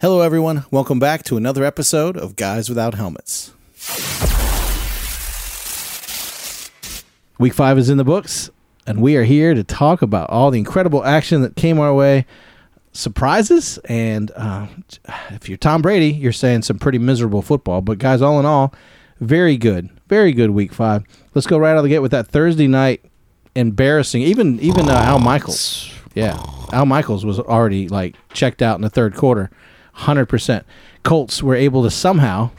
Hello, everyone. Welcome back to another episode of Guys Without Helmets. Week five is in the books, and we are here to talk about all the incredible action that came our way, surprises, and uh, if you're Tom Brady, you're saying some pretty miserable football. But, guys, all in all, very good. Very good week five. Let's go right out of the gate with that Thursday night embarrassing. Even even uh, Al Michaels. Yeah. Al Michaels was already like checked out in the third quarter. 100%. Colts were able to somehow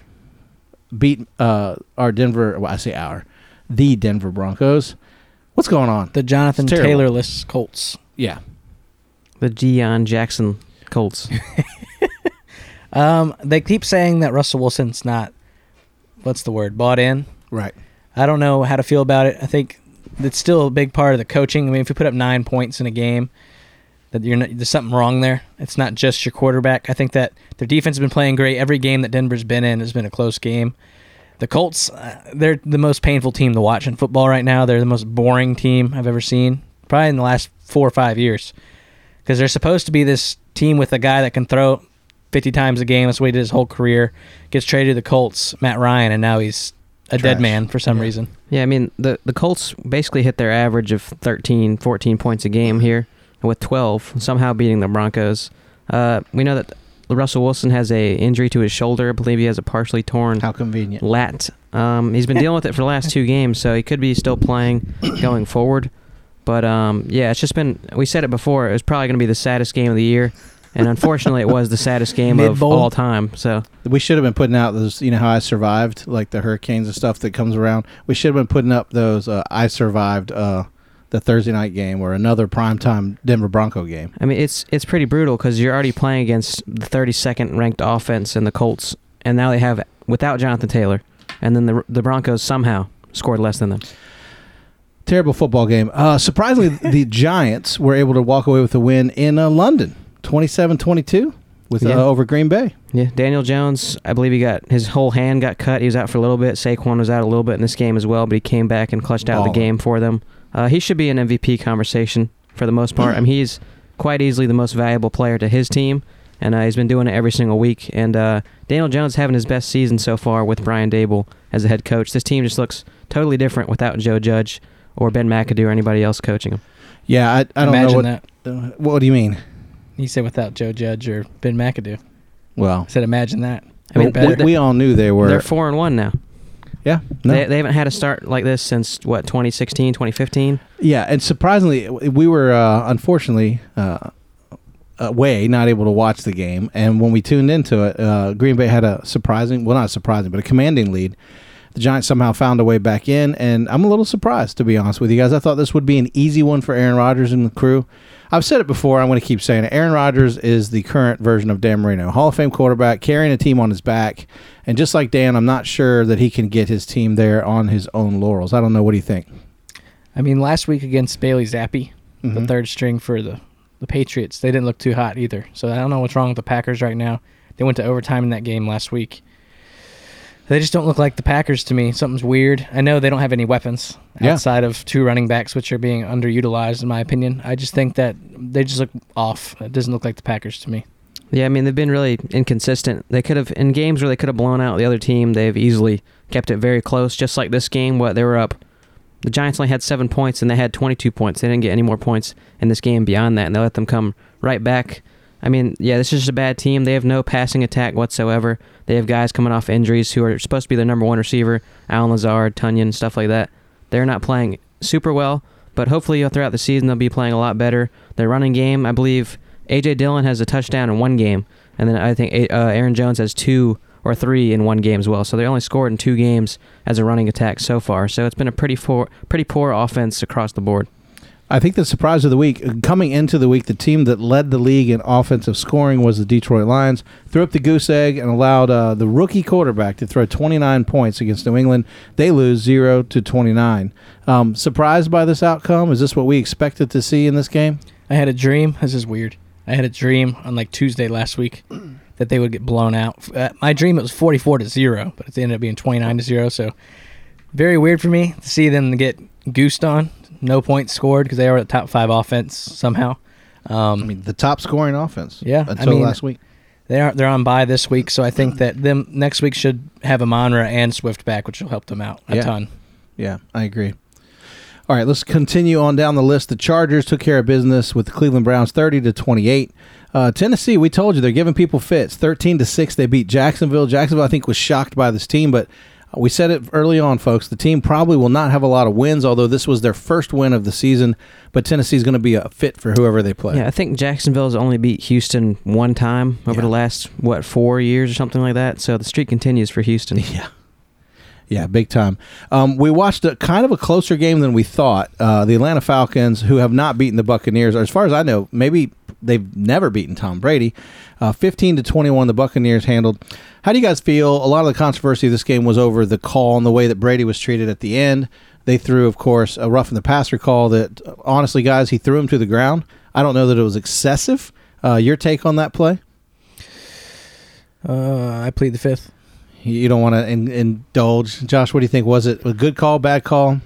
beat uh, our Denver, well, I say our, the Denver Broncos. What's going on? The Jonathan It's terrible. Taylorless Colts. Yeah. The Deon Jackson Colts. Um, they keep saying that Russell Wilson's not, what's the word, bought in. Right. I don't know how to feel about it. I think it's still a big part of the coaching. I mean, if you put up nine points in a game, that you're not, there's something wrong there. It's not just your quarterback. I think that their defense has been playing great. Every game that Denver's been in has been a close game. The Colts, uh, they're the most painful team to watch in football right now. They're the most boring team I've ever seen, probably in the last four or five years, because they're supposed to be this team with a guy that can throw 50 times a game. That's what he did his whole career. Gets traded to the Colts, Matt Ryan, and now he's a dead man for some Yeah. reason. yeah, I mean, the, the Colts basically hit their average of 13, 14 points a game here with 12, somehow beating the Broncos. Uh, we know that Russell Wilson has a injury to his shoulder. I believe he has a partially torn How convenient. lat. Um, he's been dealing with it for the last two games, so he could be still playing going forward. But um, yeah, it's just been. We said it before. It was probably going to be the saddest game of the year, and unfortunately, it was the saddest game of all time. So We should have been putting out those, you know, how I survived, like the hurricanes and stuff that comes around. We should have been putting up those, uh, I survived uh, the Thursday night game or another primetime Denver Bronco game. I mean, it's it's pretty brutal because you're already playing against the 32nd ranked offense in the Colts, and now they have without Jonathan Taylor, and then the the Broncos somehow scored less than them. Terrible football game. Uh, surprisingly, the Giants were able to walk away with a win in uh, London, 27-22 with Yeah. uh, over Green Bay. Yeah, Daniel Jones, I believe he got his whole hand got cut. He was out for a little bit. Saquon was out a little bit in this game as well, but he came back and clutched out Baller. the game for them. Uh, he should be an MVP conversation for the most part. I mean, he's quite easily the most valuable player to his team, and uh, he's been doing it every single week. And uh, Daniel Jones having his best season so far with Brian Daboll as the head coach. This team just looks totally different without Joe Judge or Ben McAdoo or anybody else coaching him. Yeah, I, I don't Imagine know what. that. What do you mean? You said without Joe Judge or Ben McAdoo. Well, I said imagine that. I mean, Better. we, we all knew they were. They're four and one now. Yeah, no. They, they haven't had a start like this since what 2016, 2015. Yeah, and surprisingly, we were uh, unfortunately uh, away, not able to watch the game. And when we tuned into it, uh, Green Bay had a surprising, well, not surprising, but a commanding lead. The Giants somehow found a way back in, and I'm a little surprised, to be honest with you guys. I thought this would be an easy one for Aaron Rodgers and the crew. I've said it before. I'm going to keep saying it. Aaron Rodgers is the current version of Dan Marino, Hall of Fame quarterback, carrying a team on his back. And just like Dan, I'm not sure that he can get his team there on his own laurels. I don't know. What do you think? I mean, last week against Bailey Zappe, the Mhm. third string for the, the Patriots, they didn't look too hot either. So I don't know what's wrong with the Packers right now. They went to overtime in that game last week. They just don't look like the Packers to me. Something's weird. I know they don't have any weapons Yeah. outside of two running backs, which are being underutilized, in my opinion. I just think that they just look off. It doesn't look like the Packers to me. Yeah, I mean they've been really inconsistent. They could have in games where they could have blown out the other team. They've easily kept it very close. Just like this game, what they were up. The Giants only had seven points and they had 22 points. They didn't get any more points in this game beyond that, and they let them come right back. I mean, yeah, this is just a bad team. They have no passing attack whatsoever. They have guys coming off injuries who are supposed to be their number one receiver, Allen Lazard, Tonyan, stuff like that. They're not playing super well, but hopefully throughout the season they'll be playing a lot better. Their running game, I believe, AJ Dillon has a touchdown in one game, and then I think uh, Aaron Jones has two or three in one game as well. So they only scored in two games as a running attack so far. So it's been a pretty poor, pretty poor offense across the board. I think the surprise of the week, coming into the week, the team that led the league in offensive scoring was the Detroit Lions. Threw up the goose egg and allowed uh, the rookie quarterback to throw 29 points against New England. They lose 0 to 29. Um, surprised by this outcome? Is this what we expected to see in this game? I had a dream. This is weird. I had a dream on like Tuesday last week that they would get blown out. Uh, my dream it was 44 to 0, but it ended up being 29 to 0, so very weird for me to see them get goosed on. No points scored because they are the top 5 offense somehow. Um, I mean, the top scoring offense. Yeah, I until mean- last week. They are they're on bye this week, so I think that them next week should have Amon-Ra and Swift back, which will help them out a Yeah. ton. Yeah, I agree. All right, let's continue on down the list. The Chargers took care of business with the Cleveland Browns, thirty to twenty-eight. Uh, Tennessee, we told you they're giving people fits. Thirteen to six, they beat Jacksonville. Jacksonville, I think, was shocked by this team, but we said it early on, folks. The team probably will not have a lot of wins, although this was their first win of the season. But Tennessee's going to be a fit for whoever they play. Yeah, I think Jacksonville's only beat Houston one time over Yeah. the last what four years or something like that. So the streak continues for Houston. Yeah. Yeah, big time. Um, we watched a kind of a closer game than we thought. Uh, the Atlanta Falcons, who have not beaten the Buccaneers, or as far as I know, maybe they've never beaten Tom Brady. Uh, Fifteen to twenty-one, the Buccaneers handled. How do you guys feel? A lot of the controversy of this game was over the call and the way that Brady was treated at the end. They threw, of course, a rough in the passer call that, honestly, guys, he threw him to the ground. I don't know that it was excessive. Uh, your take on that play? Uh, I plead the fifth. You don't want to in, indulge, Josh. What do you think? Was it a good call, bad call?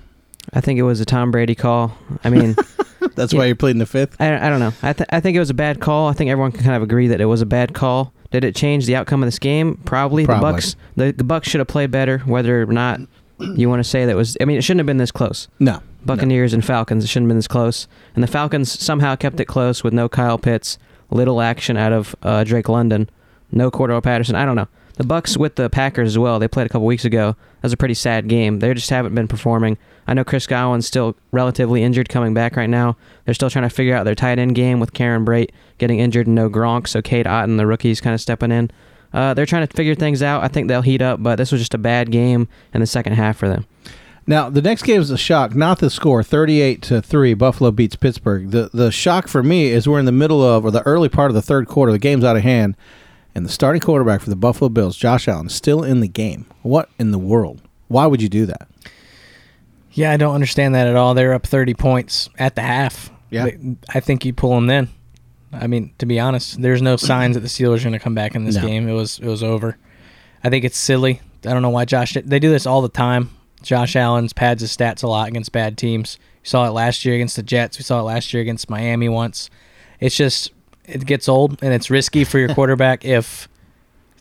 I think it was a Tom Brady call. I mean, That's why you're pleading the fifth. I, I don't know. I, th- I think it was a bad call. I think everyone can kind of agree that it was a bad call. Did it change the outcome of this game? Probably. Probably. The Bucks. The, the Bucks should have played better. Whether or not you want to say that was. I mean, it shouldn't have been this close. No, Buccaneers and Falcons. It shouldn't have been this close. And the Falcons somehow kept it close with no Kyle Pitts, little action out of uh, Drake London, no Cordell Patterson. I don't know. The Bucks with the Packers as well. They played a couple weeks ago. That was a pretty sad game. They just haven't been performing. I know Chris Godwin's still relatively injured, coming back right now. They're still trying to figure out their tight end game with Cameron Brate getting injured and no Gronk. So Cade Otton, the rookie's kind of stepping in. Uh, they're trying to figure things out. I think they'll heat up, but this was just a bad game in the second half for them. Now the next game is a shock, not the score, thirty-eight to three. Buffalo beats Pittsburgh. The the shock for me is we're in the middle of or the early part of the third quarter. The game's out of hand, and the starting quarterback for the Buffalo Bills, Josh Allen, is still in the game. What in the world? Why would you do that? Yeah, I don't understand that at all. They're up 30 points at the half. Yeah. I think you pull them then. I mean, to be honest, there's no signs that the Steelers are going to come back in this No. game. It was it was over. I think it's silly. I don't know why Josh. They do this all the time. Josh Allen's pads his stats a lot against bad teams. We saw it last year against the Jets. We saw it last year against Miami once. It's just it gets old and it's risky for your quarterback if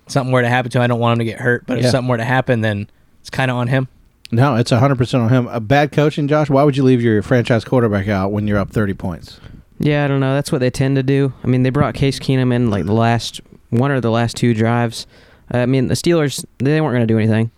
something were to happen to him. I don't want him to get hurt, but Yeah. if something were to happen, then it's kind of on him. No, it's hundred percent on him. A bad coaching, Josh. Why would you leave your franchise quarterback out when you're up thirty points? Yeah, I don't know. That's what they tend to do. I mean, they brought Case Keenum in like the last one or the last two drives. Uh, I mean, the Steelers they weren't going to do anything.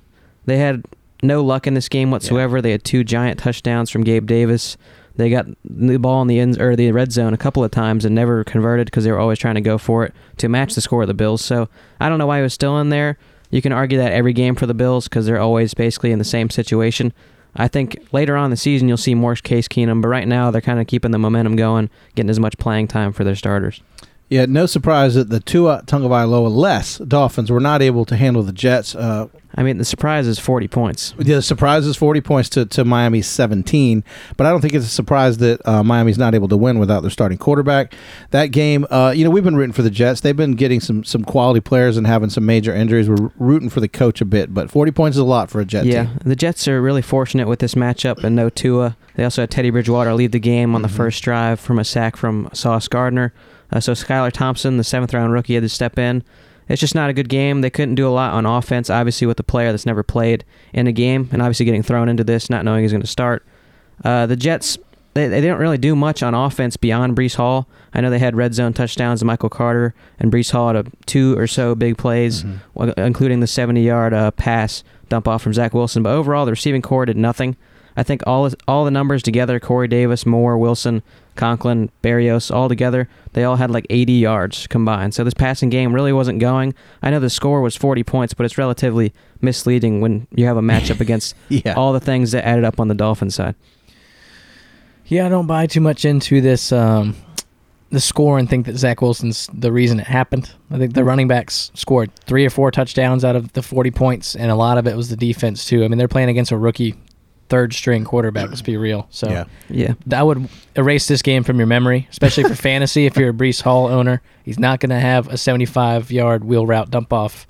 They had no luck in this game whatsoever. They had two giant touchdowns from Gabe Davis. They got the ball in the end or the red zone a couple of times and never converted because they were always trying to go for it to match the score of the Bills. So I don't know why he was still in there. You can argue that every game for the Bills because they're always basically in the same situation. I think later on in the season you'll see more Case Keenum, but right now they're kind of keeping the momentum going, getting as much playing time for their starters. Yeah, no surprise that the Tua Tagovailoa less Dolphins were not able to handle the Jets. Uh, I mean, the surprise is 40 points. Yeah, the surprise is 40 points to, to Miami's 17, but I don't think it's a surprise that uh, Miami's not able to win without their starting quarterback. That game, uh, you know, we've been rooting for the Jets. They've been getting some some quality players and having some major injuries. We're rooting for the coach a bit, but 40 points is a lot for a Jet yeah, team. the Jets are really fortunate with this matchup and no Tua. They also had Teddy Bridgewater lead the game on the Mhm. first drive from a sack from Sauce Gardner. Uh, so Skylar Thompson, the seventh round rookie, had to step in. It's just not a good game. They couldn't do a lot on offense, obviously, with the player that's never played in a game, and obviously getting thrown into this, not knowing he's going to start. Uh, the Jets, they, they didn't really do much on offense beyond Breece Hall. I know they had red zone touchdowns to Michael Carter, and Breece Hall had a, two or so big plays, Mhm. including the 70 yard uh, pass dump off from Zach Wilson. But overall, the receiving corps did nothing. I think all all the numbers together, Corey Davis, Moore, Wilson, Conklin, Berrios, all together, they all had like 80 yards combined. So this passing game really wasn't going. I know the score was 40 points, but it's relatively misleading when you have a matchup against Yeah. all the things that added up on the Dolphins side. Yeah, I don't buy too much into this um, the score and think that Zach Wilson's the reason it happened. I think the running backs scored three or four touchdowns out of the 40 points, and a lot of it was the defense too. I mean, they're playing against a rookie third string quarterback. Let's be real. So Yeah. Yeah. I would erase this game from your memory, especially for fantasy. If you're a Breece Hall owner, he's not going to have a 75 yard wheel route dump off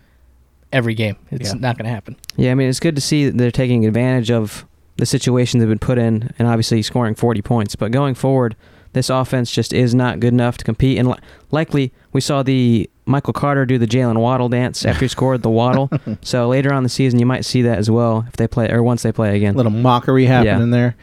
every game. It's Yeah. not going to happen. Yeah, I mean, it's good to see that they're taking advantage of the situation they've been put in and obviously scoring 40 points. But going forward, This offense just is not good enough to compete. And li- likely, we saw the Michael Carter do the Jaylen Waddle dance after he scored the Waddle. so later on in the season, you might see that as well if they play or once they play again. little mockery happening Yeah. there.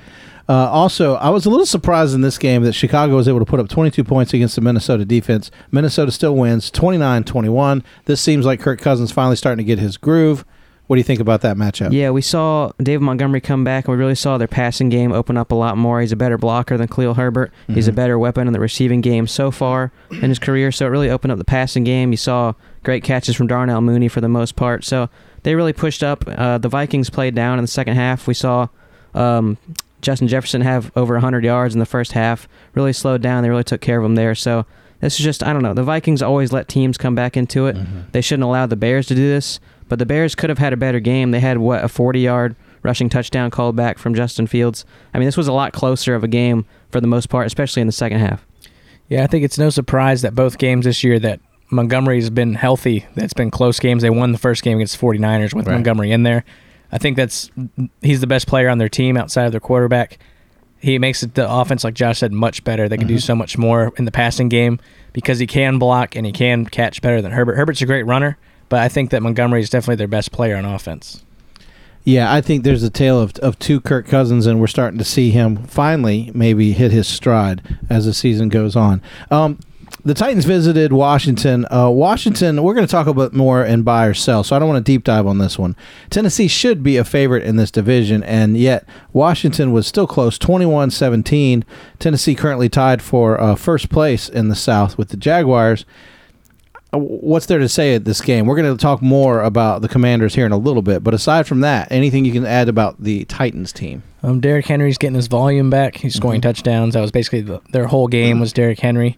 Uh, also, I was a little surprised in this game that Chicago was able to put up 22 points against the Minnesota defense. Minnesota still wins 29 21. This seems like Kirk Cousins finally starting to get his groove. What do you think about that matchup? Yeah, we saw David Montgomery come back, and we really saw their passing game open up a lot more. He's a better blocker than Khalil Herbert. He's a Mhm. better weapon in the receiving game so far in his career, so it really opened up the passing game. You saw great catches from Darnell Mooney for the most part, so they really pushed up. Uh, the Vikings played down in the second half. We saw um, Justin Jefferson have over 100 yards in the first half, really slowed down. They really took care of him there, so this is just, I don't know. The Vikings always let teams come back into it. Mhm. They shouldn't allow the Bears to do this, but the Bears could have had a better game. They had what a 40-yard rushing touchdown called back from Justin Fields. I mean, this was a lot closer of a game for the most part, especially in the second half. Yeah, I think it's no surprise that both games this year that Montgomery's been healthy. That's been close games. They won the first game against the 49ers with Right. Montgomery in there. I think that's he's the best player on their team outside of their quarterback. He makes it the offense, like Josh said, much better. They can do Mhm. so much more in the passing game because he can block and he can catch better than Herbert. Herbert's a great runner, but I think that Montgomery is definitely their best player on offense. Yeah, I think there's a tale of, of two Kirk Cousins, and we're starting to see him finally maybe hit his stride as the season goes on. Um, the Titans visited Washington. Uh, Washington, we're going to talk about more in buy or sell, so I don't want to deep dive on this one. Tennessee should be a favorite in this division, and yet Washington was still close 21 17. Tennessee currently tied for uh, first place in the South with the Jaguars. Uh, What's there to say at this game? We're going to talk more about the Commanders here in a little bit, but aside from that, anything you can add about the Titans team? Um, Derrick Henry's getting his volume back. He's scoring Mhm. touchdowns. That was basically the, their whole game was Derrick Henry.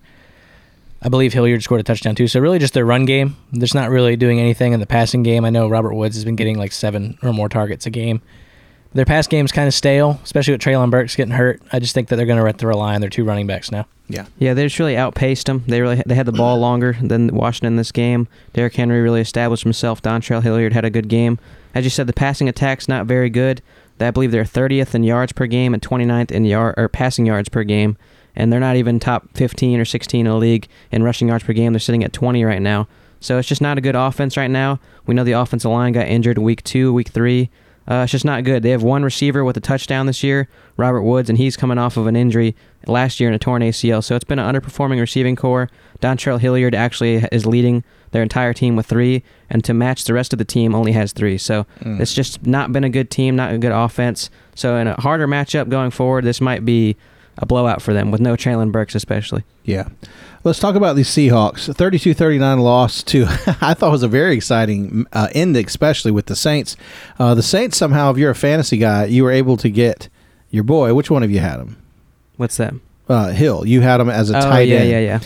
I believe Hilliard scored a touchdown too. So really, just their run game. They're just not really doing anything in the passing game. I know Robert Woods has been getting like seven or more targets a game. Their pass game's kind of stale, especially with Treylon Burks getting hurt. I just think that they're going to have to rely on their two running backs now. Yeah. Yeah, they just really outpaced them. They really they had the ball longer than Washington in this game. Derrick Henry really established himself. Dontrell Hilliard had a good game. As you said, the passing attack's not very good. I believe they're 30th in yards per game and 29th in yard or passing yards per game, and they're not even top 15 or 16 in the league in rushing yards per game. They're sitting at 20 right now. So it's just not a good offense right now. We know the offensive line got injured week two, week three. Uh, it's just not good. They have one receiver with a touchdown this year, Robert Woods, and he's coming off of an injury last year in a torn ACL. So it's been an underperforming receiving corps. Dontrell Hilliard actually is leading their entire team with three, and to match the rest of the team only has three. So Mm. it's just not been a good team, not a good offense. So in a harder matchup going forward, this might be a blowout for them with no Treylon Burks especially. Yeah. Let's talk about these Seahawks. 32-39 loss to I thought was a very exciting uh, end, especially with the Saints. Uh, the Saints somehow, if you're a fantasy guy, you were able to get your boy. Which one of you had him? What's that? Uh, Hill. You had him as a oh tight yeah, end. yeah, yeah. Uh,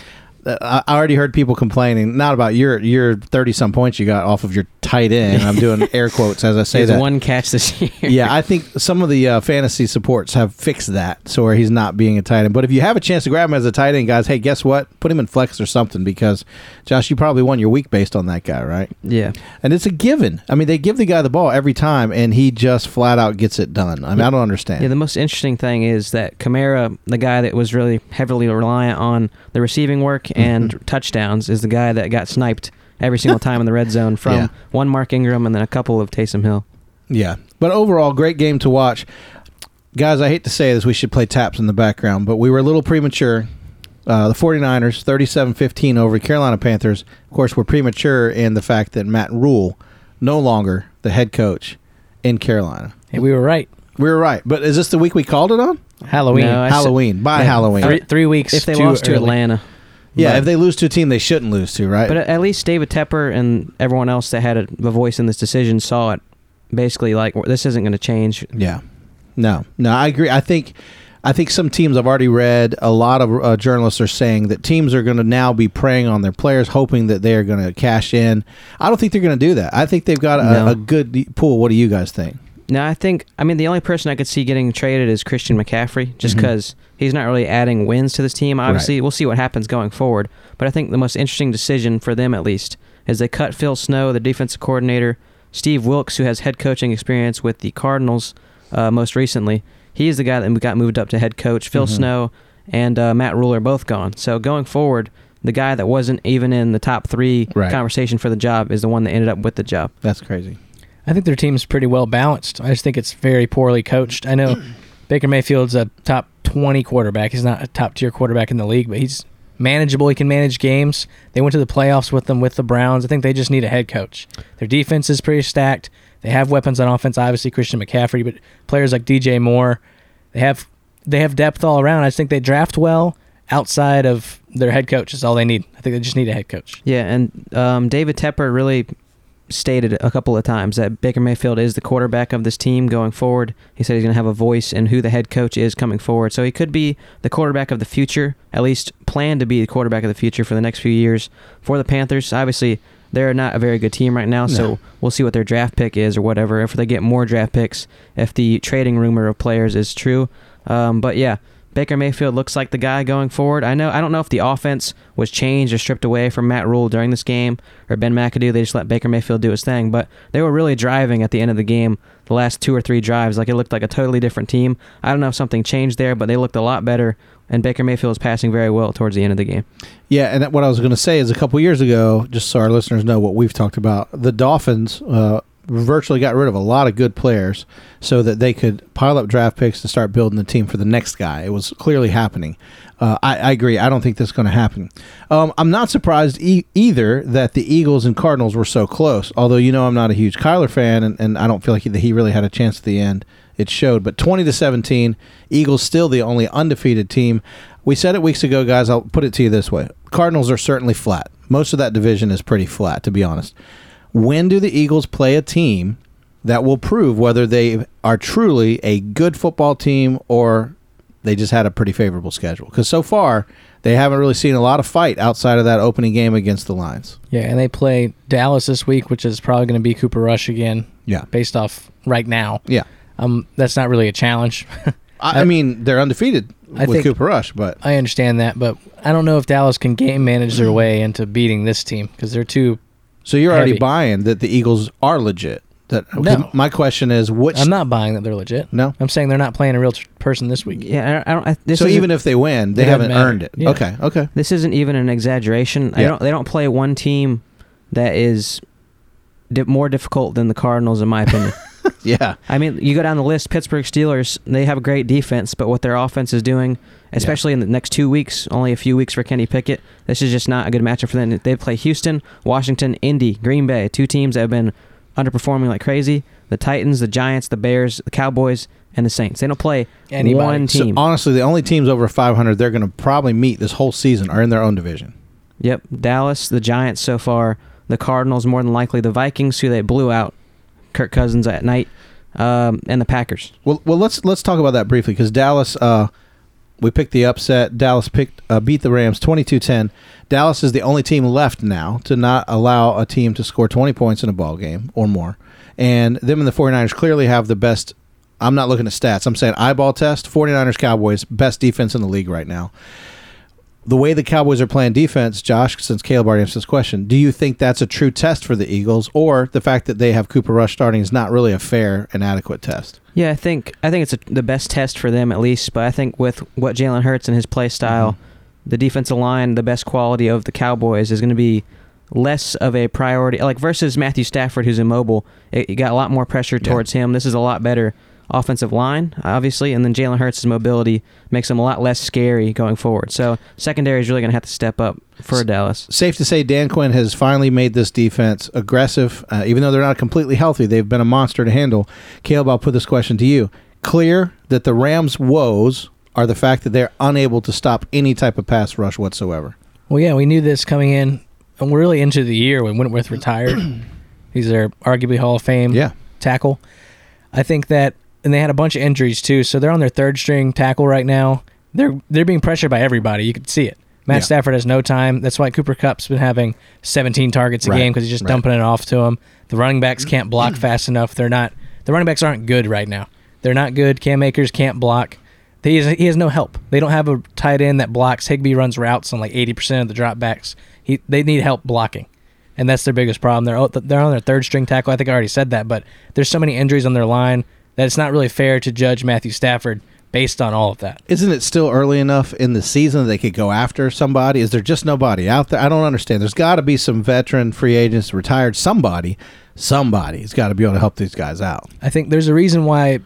I I already heard people complaining, not about your your thirty some points you got off of your tight end. I'm doing air quotes as I say that. one catch this year. yeah, I think some of the uh, fantasy supports have fixed that, so where he's not being a tight end. But if you have a chance to grab him as a tight end, guys, hey, guess what? Put him in flex or something because Josh, you probably won your week based on that guy, right? yeah. And it's a given. I mean, they give the guy the ball every time, and he just flat out gets it done. I mean, I don't understand. Yeah, the most interesting thing is that Kamara, the guy that was really heavily reliant on the receiving work. And touchdowns, is the guy that got sniped every single time in the red zone from Yeah. one Mark Ingram and then a couple of Taysom Hill. Yeah. But overall, great game to watch. Guys, I hate to say this, we should play taps in the background, but we were a little premature. Uh, the 49ers, 37 15 over Carolina Panthers. Of course, we're premature in the fact that Matt Rhule, no longer the head coach in Carolina. Hey, we were right. We were right. But is this the week we called it on? Halloween. No, I said- Halloween. By Halloween. three, three weeks. If they too lost to early. Atlanta. Yeah, But- if they lose to a team they shouldn't lose to, right? But at least David Tepper and everyone else that had a, a voice in this decision saw it. Basically, like this isn't going to change. Yeah, no, no, I agree. I think, I think some teams I've already read. A lot of uh, journalists are saying that teams are going to now be preying on their players, hoping that they are going to cash in. I don't think they're going to do that. I think they've got a, No. a good pool. What do you guys think? No, I think I mean the only person I could see getting traded is Christian McCaffrey, just because he's not really adding wins to this team. Obviously, we'll see what happens going forward. But I think the most interesting decision for them, at least, is they cut Phil Snow, the defensive coordinator, Steve Wilks, who has head coaching experience with the Cardinals uh, most recently. He is the guy that got moved up to head coach. Phil Mhm. Snow and uh, Matt Rhule are both gone. So going forward, the guy that wasn't even in the top three Right. conversation for the job is the one that ended up with the job. That's crazy. I think their team's pretty well balanced. I just think it's very poorly coached. I know Baker Mayfield's a top 20 quarterback. He's not a top tier quarterback in the league, but he's manageable. He can manage games. They went to the playoffs with them with the Browns. I think they just need a head coach. Their defense is pretty stacked. They have weapons on offense, obviously Christian McCaffrey, but players like DJ Moore, they have they have depth all around. I just think they draft well outside of their head coach is all they need. I think they just need a head coach. Yeah, and um, David Tepper really stated a couple of times that Baker Mayfield is the quarterback of this team going forward. He said he's going to have a voice in who the head coach is coming forward. So he could be the quarterback of the future, at least plan to be the quarterback of the future for the next few years for the Panthers. Obviously, they're not a very good team right now, so we'll see what their draft pick is or whatever. If they get more draft picks, if the trading rumor of players is true. Um, but yeah, Baker Mayfield looks like the guy going forward. I know I don't know if the offense was changed or stripped away from Matt Rhule during this game or Ben McAdoo. They just let Baker Mayfield do his thing, but they were really driving at the end of the game. The last two or three drives, like it looked like a totally different team. I don't know if something changed there, but they looked a lot better. And Baker Mayfield was passing very well towards the end of the game. Yeah, and what I was going to say is a couple years ago, just so our listeners know what we've talked about, the Dolphins uh, virtually got rid of a lot of good players so that they could pile up draft picks to start building the team for the next guy. It was clearly happening. Uh, I, I agree. I don't think that's going to happen. Um, I'm not surprised e- either that the Eagles and Cardinals were so close. Although you know I'm not a huge Kyler fan, and, and I don't feel like he, he really had a chance at the end. It showed, but 20 to 17, Eagles still the only undefeated team. We said it weeks ago, guys. I'll put it to you this way: Cardinals are certainly flat. Most of that division is pretty flat, to be honest. When do the Eagles play a team that will prove whether they are truly a good football team or they just had a pretty favorable schedule? Because so far, they haven't really seen a lot of fight outside of that opening game against the Lions. Yeah, and they play Dallas this week, which is probably going to be Cooper Rush again, Yeah, based off right now. yeah. Um, that's not really a challenge. I, I mean, they're undefeated I with think- Cooper Rush, but I understand that, but I don't know if Dallas can game manage their way into beating this team because they're too. So you're already Heavy. buying that the Eagles are legit. That No. my question is which I'm not buying that they're legit. no. I'm saying they're not playing a real t- person this week. Yeah, I, I don't. I, this so isn't- even if they win, they It doesn't haven't matter. earned it. Yeah. Okay, okay. This isn't even an exaggeration. I Yeah. don't. They don't play one team that is di- more difficult than the Cardinals, in my opinion. Yeah. I mean, you go down the list. Pittsburgh Steelers. They have a great defense, but what their offense is doing, especially in the next two weeks, only a few weeks for Kenny Pickett. This is just not a good matchup for them. They play Houston, Washington, Indy, Green Bay, two teams that have been underperforming like crazy. The Titans, the Giants, the Bears, the Cowboys, and the Saints. They don't play Anybody. one So team. honestly, the only teams over 500 they're going to probably meet this whole season are in their own division. Yep, Dallas, the Giants so far, the Cardinals more than likely, the Vikings who they blew out, Kirk Cousins at night, um, and the Packers. Well, well, let's let's talk about that briefly because Dallas, uh, we picked the upset. Dallas picked uh, beat the Rams 22-10. Dallas is the only team left now to not allow a team to score 20 points in a ball game or more. And them and the 49ers clearly have the best I'm not looking at stats. I'm saying eyeball test, 49ers Cowboys best defense in the league right now. The way the Cowboys are playing defense, Josh, since Caleb already asked this question, do you think that's a true test for the Eagles, or the fact that they have Cooper Rush starting is not really a fair and adequate test? Yeah, I think I think it's a, the best test for them at least. But I think with what Jalen Hurts and his play mm-hmm. style, the defensive line, the best quality of the Cowboys is going to be less of a priority. Like versus Matthew Stafford, who's immobile, it, you got a lot more pressure Yeah. towards him. This is a lot better offensive line, obviously, and then Jalen Hurts' mobility makes him a lot less scary going forward. So secondary is really going to have to step up for S- Dallas. safe to say Dan Quinn has finally made this defense aggressive. Uh, even though they're not completely healthy, they've been a monster to handle. Caleb, I'll put this question to you. Clear that the Rams' woes are the fact that they're unable to stop any type of pass rush whatsoever. Well, yeah, we knew this coming in, and we're really into the year when Whitworth retired. He's their arguably Hall of Fame Yeah. tackle. I think that, and they had a bunch of injuries too, so they're on their third string tackle right now. They're they're being pressured by everybody. You could see it. Matt Yeah. Stafford has no time. That's why Cooper Kupp's been having 17 targets a Right, game because he's just right. dumping it off to him. The running backs can't block fast enough. They're not. The running backs aren't good right now. They're not good. Cam Akers can't block. He has, he has no help. They don't have a tight end that blocks. Higbee runs routes on like 80% of the dropbacks. He they need help blocking, and that's their biggest problem. They're oh, they're on their third string tackle. I think I already said that, but there's so many injuries on their line that it's not really fair to judge Matthew Stafford based on all of that. Isn't it still early enough in the season that they could go after somebody? Is there just nobody out there? I don't understand. There's got to be some veteran free agents, retired somebody. Somebody's got to be able to help these guys out. I think there's a reason why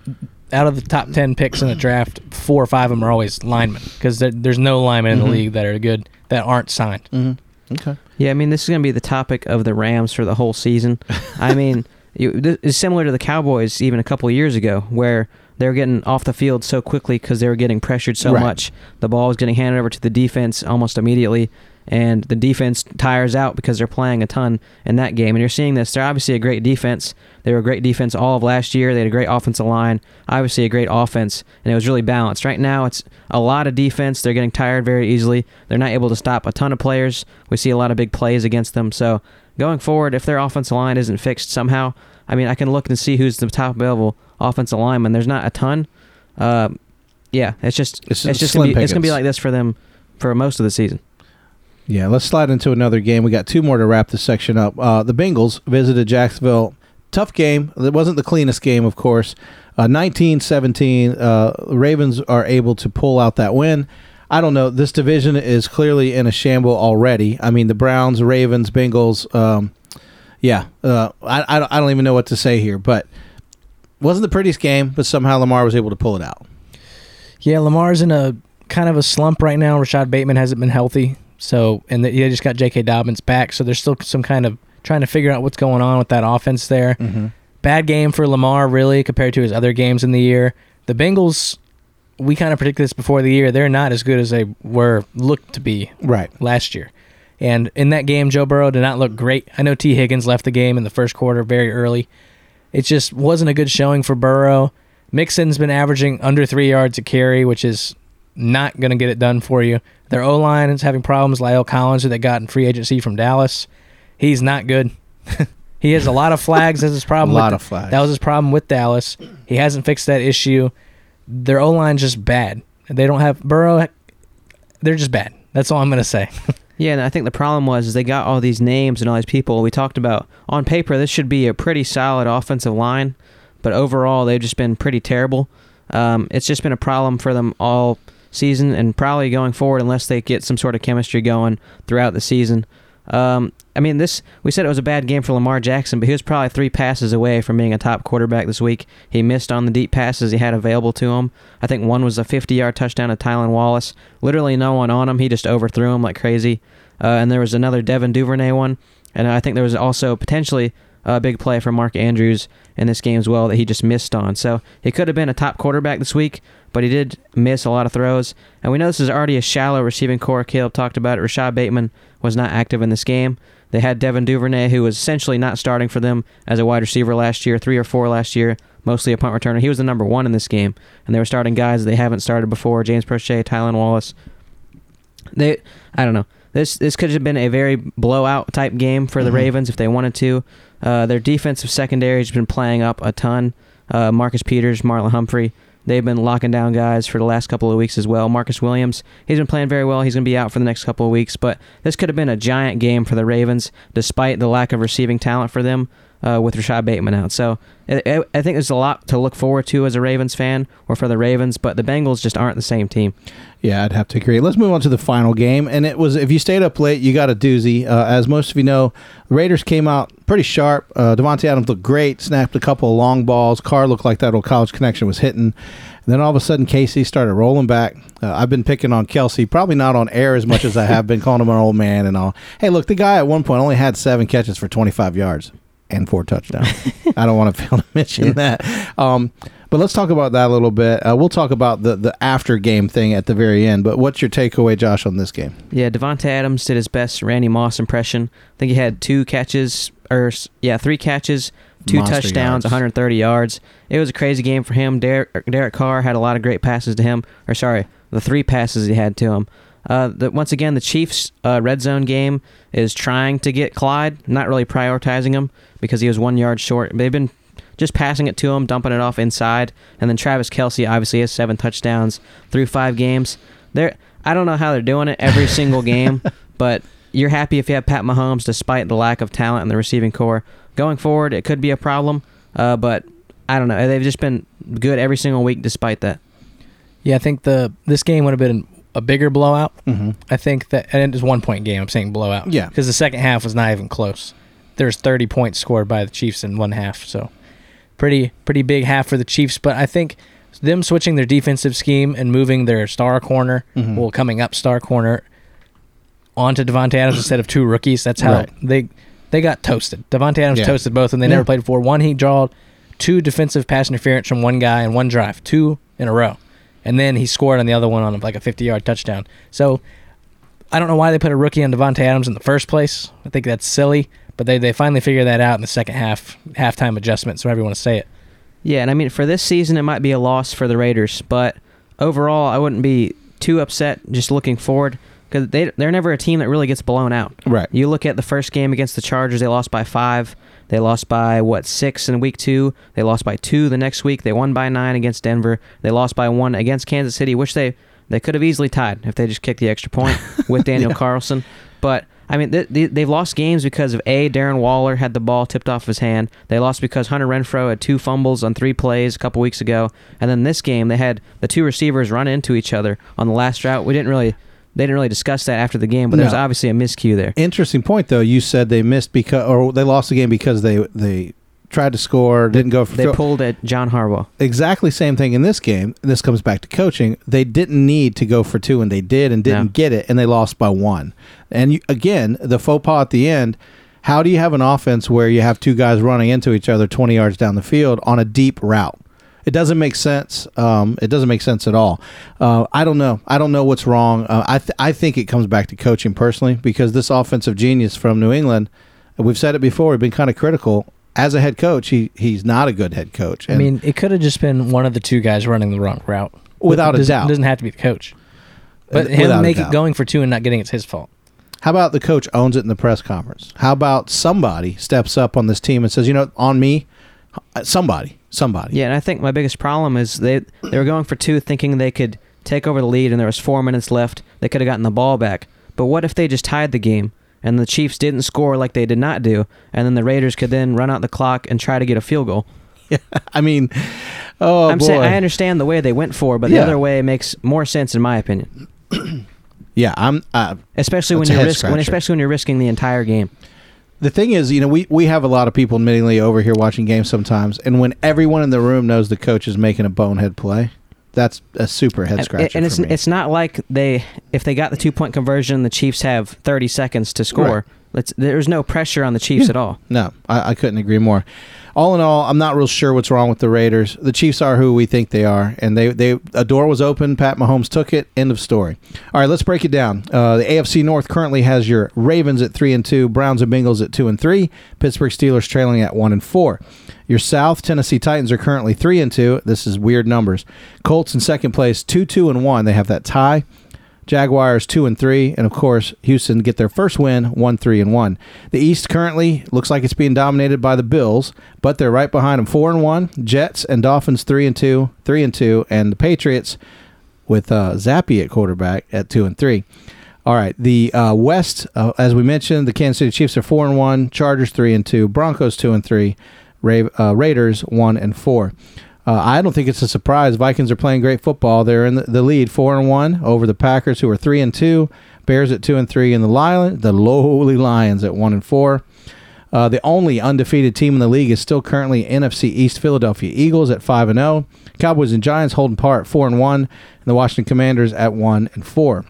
out of the top 10 picks in the draft, four or five of them are always linemen because there, there's no linemen in the Mhm. league that are good that aren't signed. Mm-hmm. Okay. Yeah, I mean, this is going to be the topic of the Rams for the whole season. I mean, is similar to the Cowboys even a couple years ago, where they were getting off the field so quickly because they were getting pressured so Right. much. The ball was getting handed over to the defense almost immediately, and the defense tires out because they're playing a ton in that game. And you're seeing this. They're obviously a great defense. They were a great defense all of last year. They had a great offensive line, obviously a great offense, and it was really balanced. Right now, it's a lot of defense. They're getting tired very easily. They're not able to stop a ton of players. We see a lot of big plays against them. So going forward, if their offensive line isn't fixed somehow, I mean, I can look and see who's the top available offensive lineman. There's not a ton. Uh, yeah, it's just It's it's, just gonna be, it's gonna be like this for them for most of the season. Yeah, let's slide into another game. We got two more to wrap this section up. Uh, the Bengals visited Jacksonville. Tough game. It wasn't the cleanest game, of course. Uh, 19-17. Uh, Ravens are able to pull out that win. I don't know. This division is clearly in a shamble already. I mean, the Browns, Ravens, Bengals. Um, yeah, uh, I, I, don't- I don't even know what to say here, but wasn't the prettiest game, but somehow Lamar was able to pull it out. Yeah, Lamar's in a kind of a slump right now. Rashod Bateman hasn't been healthy, so and they just got J.K. Dobbins back, so there's still some kind of trying to figure out what's going on with that offense there. Mm-hmm. Bad game for Lamar, really, compared to his other games in the year. The Bengals, we kind of predicted this before the year. They're not as good as they were looked to be Right. last year. And in that game, Joe Burrow did not look great. I know Tee Higgins left the game in the first quarter very early. It just wasn't a good showing for Burrow. Mixon's been averaging under three yards a carry, which is not going to get it done for you. Their O line is having problems. La'el Collins, who they got in free agency from Dallas, he's not good. he has a lot of flags. That's his problem. A lot of flags. That was his problem with Dallas. He hasn't fixed that issue. Their O line's just bad. They don't have Burrow. They're just bad. That's all I'm to say. Yeah, and I think the problem was is they got all these names and all these people. We talked about on paper this should be a pretty solid offensive line, but overall they've just been pretty terrible. Um, it's just been a problem for them all season and probably going forward unless they get some sort of chemistry going throughout the season. Um, I mean, this we said it was a bad game for Lamar Jackson, but he was probably three passes away from being a top quarterback this week. He missed on the deep passes he had available to him. I think one was a 50-yard touchdown to Tylan Wallace. Literally no one on him. He just overthrew him like crazy. Uh, and there was another Devin Duvernay one, and I think there was also potentially a big play for Mark Andrews in this game as well that he just missed on. So he could have been a top quarterback this week, but he did miss a lot of throws. And we know this is already a shallow receiving corps. Caleb talked about it. Rashod Bateman was not active in this game. They had Devin Duvernay, who was essentially not starting for them as a wide receiver last year, three or four last year, mostly a punt returner. He was the number one in this game, and they were starting guys they haven't started before: James Proche, Tylan Wallace. They, I don't know. This this could have been a very blowout type game for the Mhm. Ravens if they wanted to. Uh, their defensive secondary has been playing up a ton. Uh, Marcus Peters, Marlon Humphrey, they've been locking down guys for the last couple of weeks as well. Marcus Williams, he's been playing very well. He's going to be out for the next couple of weeks, but this could have been a giant game for the Ravens, despite the lack of receiving talent for them uh, with Rashod Bateman out. So I, I think there's a lot to look forward to as a Ravens fan or for the Ravens, but the Bengals just aren't the same team. Yeah, I'd have to agree. Let's move on to the final game, and it was if you stayed up late, you got a doozy. Uh, as most of you know, Raiders came out pretty sharp. Uh, Davante Adams looked great, snapped a couple of long balls. Carr looked like that old college connection was hitting. And then all of a sudden, Casey started rolling back. Uh, I've been picking on Kelce, probably not on air as much as I have been calling him an old man and all. Hey, look, the guy at one point only had seven catches for 25 yards and four touchdowns. I don't want to fail to mention that. Um, but let's talk about that a little bit. Uh, we'll talk about the, the after game thing at the very end. But what's your takeaway, Josh, on this game? Yeah, Davante Adams did his best Randy Moss impression. I think he had two catches, or yeah, three catches, two Monster touchdowns, yards. 130 yards. It was a crazy game for him. Derek, Derek Carr had a lot of great passes to him, or sorry, the three passes he had to him. Uh, the, once again, the Chiefs' uh, red zone game is trying to get Clyde, not really prioritizing him because he was one yard short. They've been just passing it to him, dumping it off inside, and then Travis Kelce obviously has seven touchdowns through five games. They're I don't know how they're doing it every single game, but you're happy if you have Pat Mahomes despite the lack of talent in the receiving corps. Going forward, it could be a problem, uh, but I don't know. They've just been good every single week despite that. Yeah, I think the this game would have been a bigger blowout. Mm-hmm. I think that and it was one point game. I'm saying blowout. Yeah. because the second half was not even close. There's 30 points scored by the Chiefs in one half, so pretty pretty big half for the Chiefs. But I think them switching their defensive scheme and moving their star corner, Mhm. well, coming up star corner onto Davante Adams instead of two rookies. That's how Right. they they got toasted. Davante Adams Yeah. toasted both, and they Yeah. never played before. One he drawed two defensive pass interference from one guy in one drive, two in a row, and then he scored on the other one on like a 50 yard touchdown. So I don't know why they put a rookie on Davante Adams in the first place. I think that's silly, but they, they finally figured that out in the second half halftime adjustment. So everyone to say it. Yeah, and I mean for this season it might be a loss for the Raiders, but overall I wouldn't be too upset just looking forward because they they're never a team that really gets blown out. Right. You look at the first game against the Chargers, they lost by five. They lost by what six in week two. They lost by two the next week. They won by nine against Denver. They lost by one against Kansas City, which they they could have easily tied if they just kicked the extra point with Daniel Yeah. Carlson. But I mean, they, they've lost games because of a Darren Waller had the ball tipped off his hand. They lost because Hunter Renfrow had two fumbles on three plays a couple weeks ago, and then this game they had the two receivers run into each other on the last route. We didn't really they didn't really discuss that after the game, but there's No. obviously a miscue there. Interesting point though. You said they missed because or they lost the game because they they tried to score, didn't go for They field- pulled at John Harbaugh. exactly same thing in this game. This comes back to coaching. They didn't need to go for two, and they did, and didn't No. get it, and they lost by one. And you, again, the faux pas at the end. How do you have an offense where you have two guys running into each other twenty yards down the field on a deep route? It doesn't make sense. Um, it doesn't make sense at all. Uh, I don't know. I don't know what's wrong. Uh, I th- I think it comes back to coaching personally because this offensive genius from New England, we've said it before. We've been kind of critical as a head coach. He he's not a good head coach. I mean, it could have just been one of the two guys running the wrong route. Without it a doesn't, doubt. It doesn't have to be the coach. But Without him make it going for two and not getting it's his fault. How about the coach owns it in the press conference? How about somebody steps up on this team and says, you know, on me, Uh, somebody, somebody. Yeah, and I think my biggest problem is they they were going for two, thinking they could take over the lead, and there was four minutes left. They could have gotten the ball back. But what if they just tied the game and the Chiefs didn't score like they did not do, and then the Raiders could then run out the clock and try to get a field goal? Yeah, I mean, oh I'm boy. saying I understand the way they went for, but the Yeah. other way makes more sense in my opinion. yeah, I'm. Uh, Especially when you're risk, when especially when you're risking the entire game. The thing is, you know, we we have a lot of people admittingly over here watching games sometimes, and when everyone in the room knows the coach is making a bonehead play, that's a super head And, scratcher and it's for me. it's not like they if they got the two point conversion, the Chiefs have 30 seconds to score. Right. Let's, there's no pressure on the Chiefs Yeah. at all. No, I, I couldn't agree more. All in all, I'm not real sure what's wrong with the Raiders. The Chiefs are who we think they are, and they they a door was open. Pat Mahomes took it. End of story. All right, let's break it down. Uh, the AFC North currently has your Ravens at three and two, Browns and Bengals at two and three, Pittsburgh Steelers trailing at one and four. Your South Tennessee Titans are currently three and two. This is weird numbers. Colts in second place, two two and one. They have that tie. Jaguars two and three, and of course Houston get their first win, one three and one. The East currently looks like it's being dominated by the Bills, but they're right behind them, four and one. Jets and Dolphins three and two, three and two, and the Patriots with uh, Zappe at quarterback at two and three. All right, the uh, West, uh, as we mentioned, the Kansas City Chiefs are four and one, Chargers three and two, Broncos two and three, Ra- uh, Raiders one and four. Uh, I don't think it's a surprise. Vikings are playing great football. They're in the, lead, four and one over the Packers, who are three and two. Bears at two and three, and the Lion, the lowly Lions at one and four. Uh, the only undefeated team in the league is still currently NFC East Philadelphia Eagles at five and zero. Cowboys and Giants holding par at four and one, and the Washington Commanders at one and four.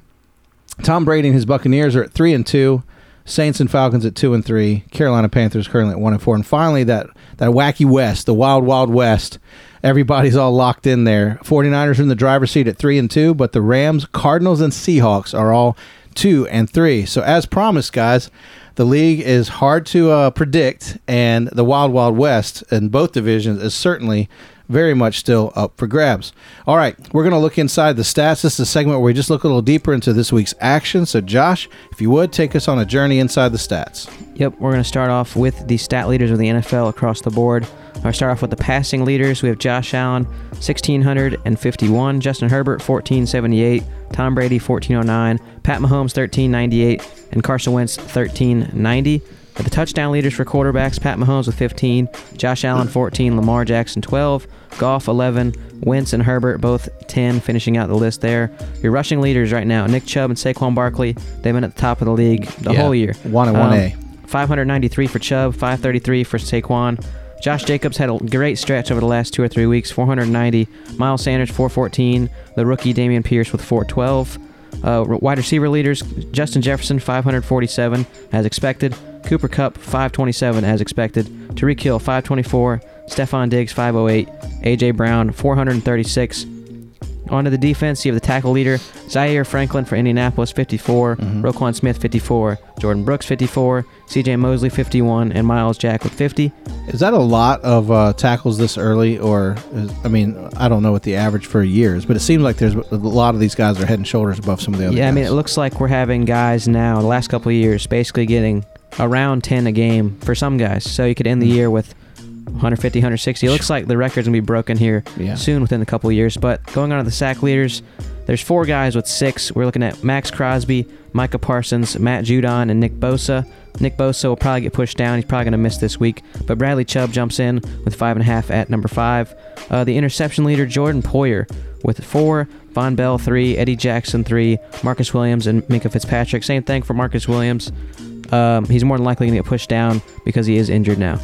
Tom Brady and his Buccaneers are at three and two. Saints and Falcons at two and three. Carolina Panthers currently at one and four. And finally, that that wacky West, the wild wild West. Everybody's all locked in there. 49ers in the driver's seat at three and two, but the Rams, Cardinals, and Seahawks are all two and three. So as promised, guys, the league is hard to uh, predict, and the wild wild West in both divisions is certainly very much still up for grabs. All right, we're going to look inside the stats. This is a segment where we just look a little deeper into this week's action. So, Josh, if you would, take us on a journey inside the stats. Yep, we're going to start off with the stat leaders of the NFL across the board. I'll start off with the passing leaders. We have Josh Allen, 1,651. Justin Herbert, 1,478. Tom Brady, 1,409. Pat Mahomes, 1,398. And Carson Wentz, 1,390. The touchdown leaders for quarterbacks Pat Mahomes with 15, Josh Allen 14, Lamar Jackson 12, Goff 11, Wentz and Herbert both 10, finishing out the list there. Your rushing leaders right now Nick Chubb and Saquon Barkley, they've been at the top of the league the Yeah. whole year. One and one Um, A. 593 for Chubb, 533 for Saquon. Josh Jacobs had a great stretch over the last two or three weeks, 490. Miles Sanders, 414. The rookie Dameon Pierce with 412. Uh, wide receiver leaders Justin Jefferson, 547 as expected. Cooper Kupp, 527 as expected. Tyreek Hill, 524. Stefon Diggs, 508. AJ Brown, 436. On to the defense, you have the tackle leader, Zaire Franklin for Indianapolis, 54, Mhm. Roquan Smith, 54, Jordyn Brooks, 54, CJ Mosley, 51, and Myles Jack with 50. Is that a lot of uh, tackles this early, or is, I mean, I don't know what the average for years, but it seems like there's a lot of these guys are head and shoulders above some of the other. Yeah, I mean, it looks like we're having guys now, the last couple of years, basically getting around 10 a game for some guys. So you could end the Mm. year with 150, 160. It looks like the record's going to be broken here yeah. soon within a couple years. But going on to the sack leaders, there's four guys with six. We're looking at Maxx Crosby, Micah Parsons, Matt Judon, and Nick Bosa. Nick Bosa will probably get pushed down. He's probably going to miss this week. But Bradley Chubb jumps in with five and a half at number five. Uh, the interception leader, Jordan Poyer, with four. Vonn Bell, three. Eddie Jackson, three. Marcus Williams and Minkah Fitzpatrick. Same thing for Marcus Williams. Um, he's more than likely going to get pushed down because he is injured now.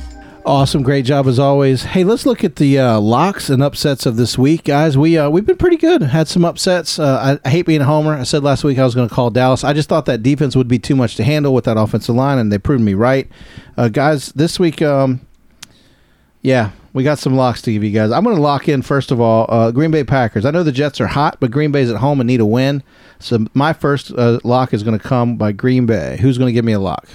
Awesome, great job as always. Hey, let's look at the uh, locks and upsets of this week, guys. We uh, we've been pretty good. Had some upsets. Uh, I, I hate being a homer. I said last week I was going to call Dallas. I just thought that defense would be too much to handle with that offensive line, and they proved me right. Uh, guys, this week, um, yeah, we got some locks to give you guys. I'm going to lock in first of all uh, Green Bay Packers. I know the Jets are hot, but Green Bay's at home and need a win. So my first uh, lock is going to come by Green Bay. Who's going to give me a lock?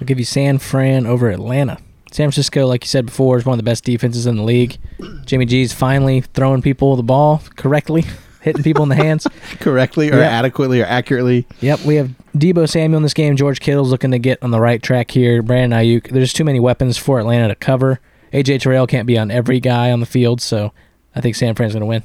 I'll give you San Fran over Atlanta. San Francisco, like you said before, is one of the best defenses in the league. Jimmy G's finally throwing people the ball correctly, hitting people in the hands. Correctly or Yeah. adequately or accurately? Yep, we have Deebo Samuel in this game. George Kittle's looking to get on the right track here. Brandon Aiyuk. There's too many weapons for Atlanta to cover. AJ Terrell can't be on every guy on the field, so I think San Fran's going to win.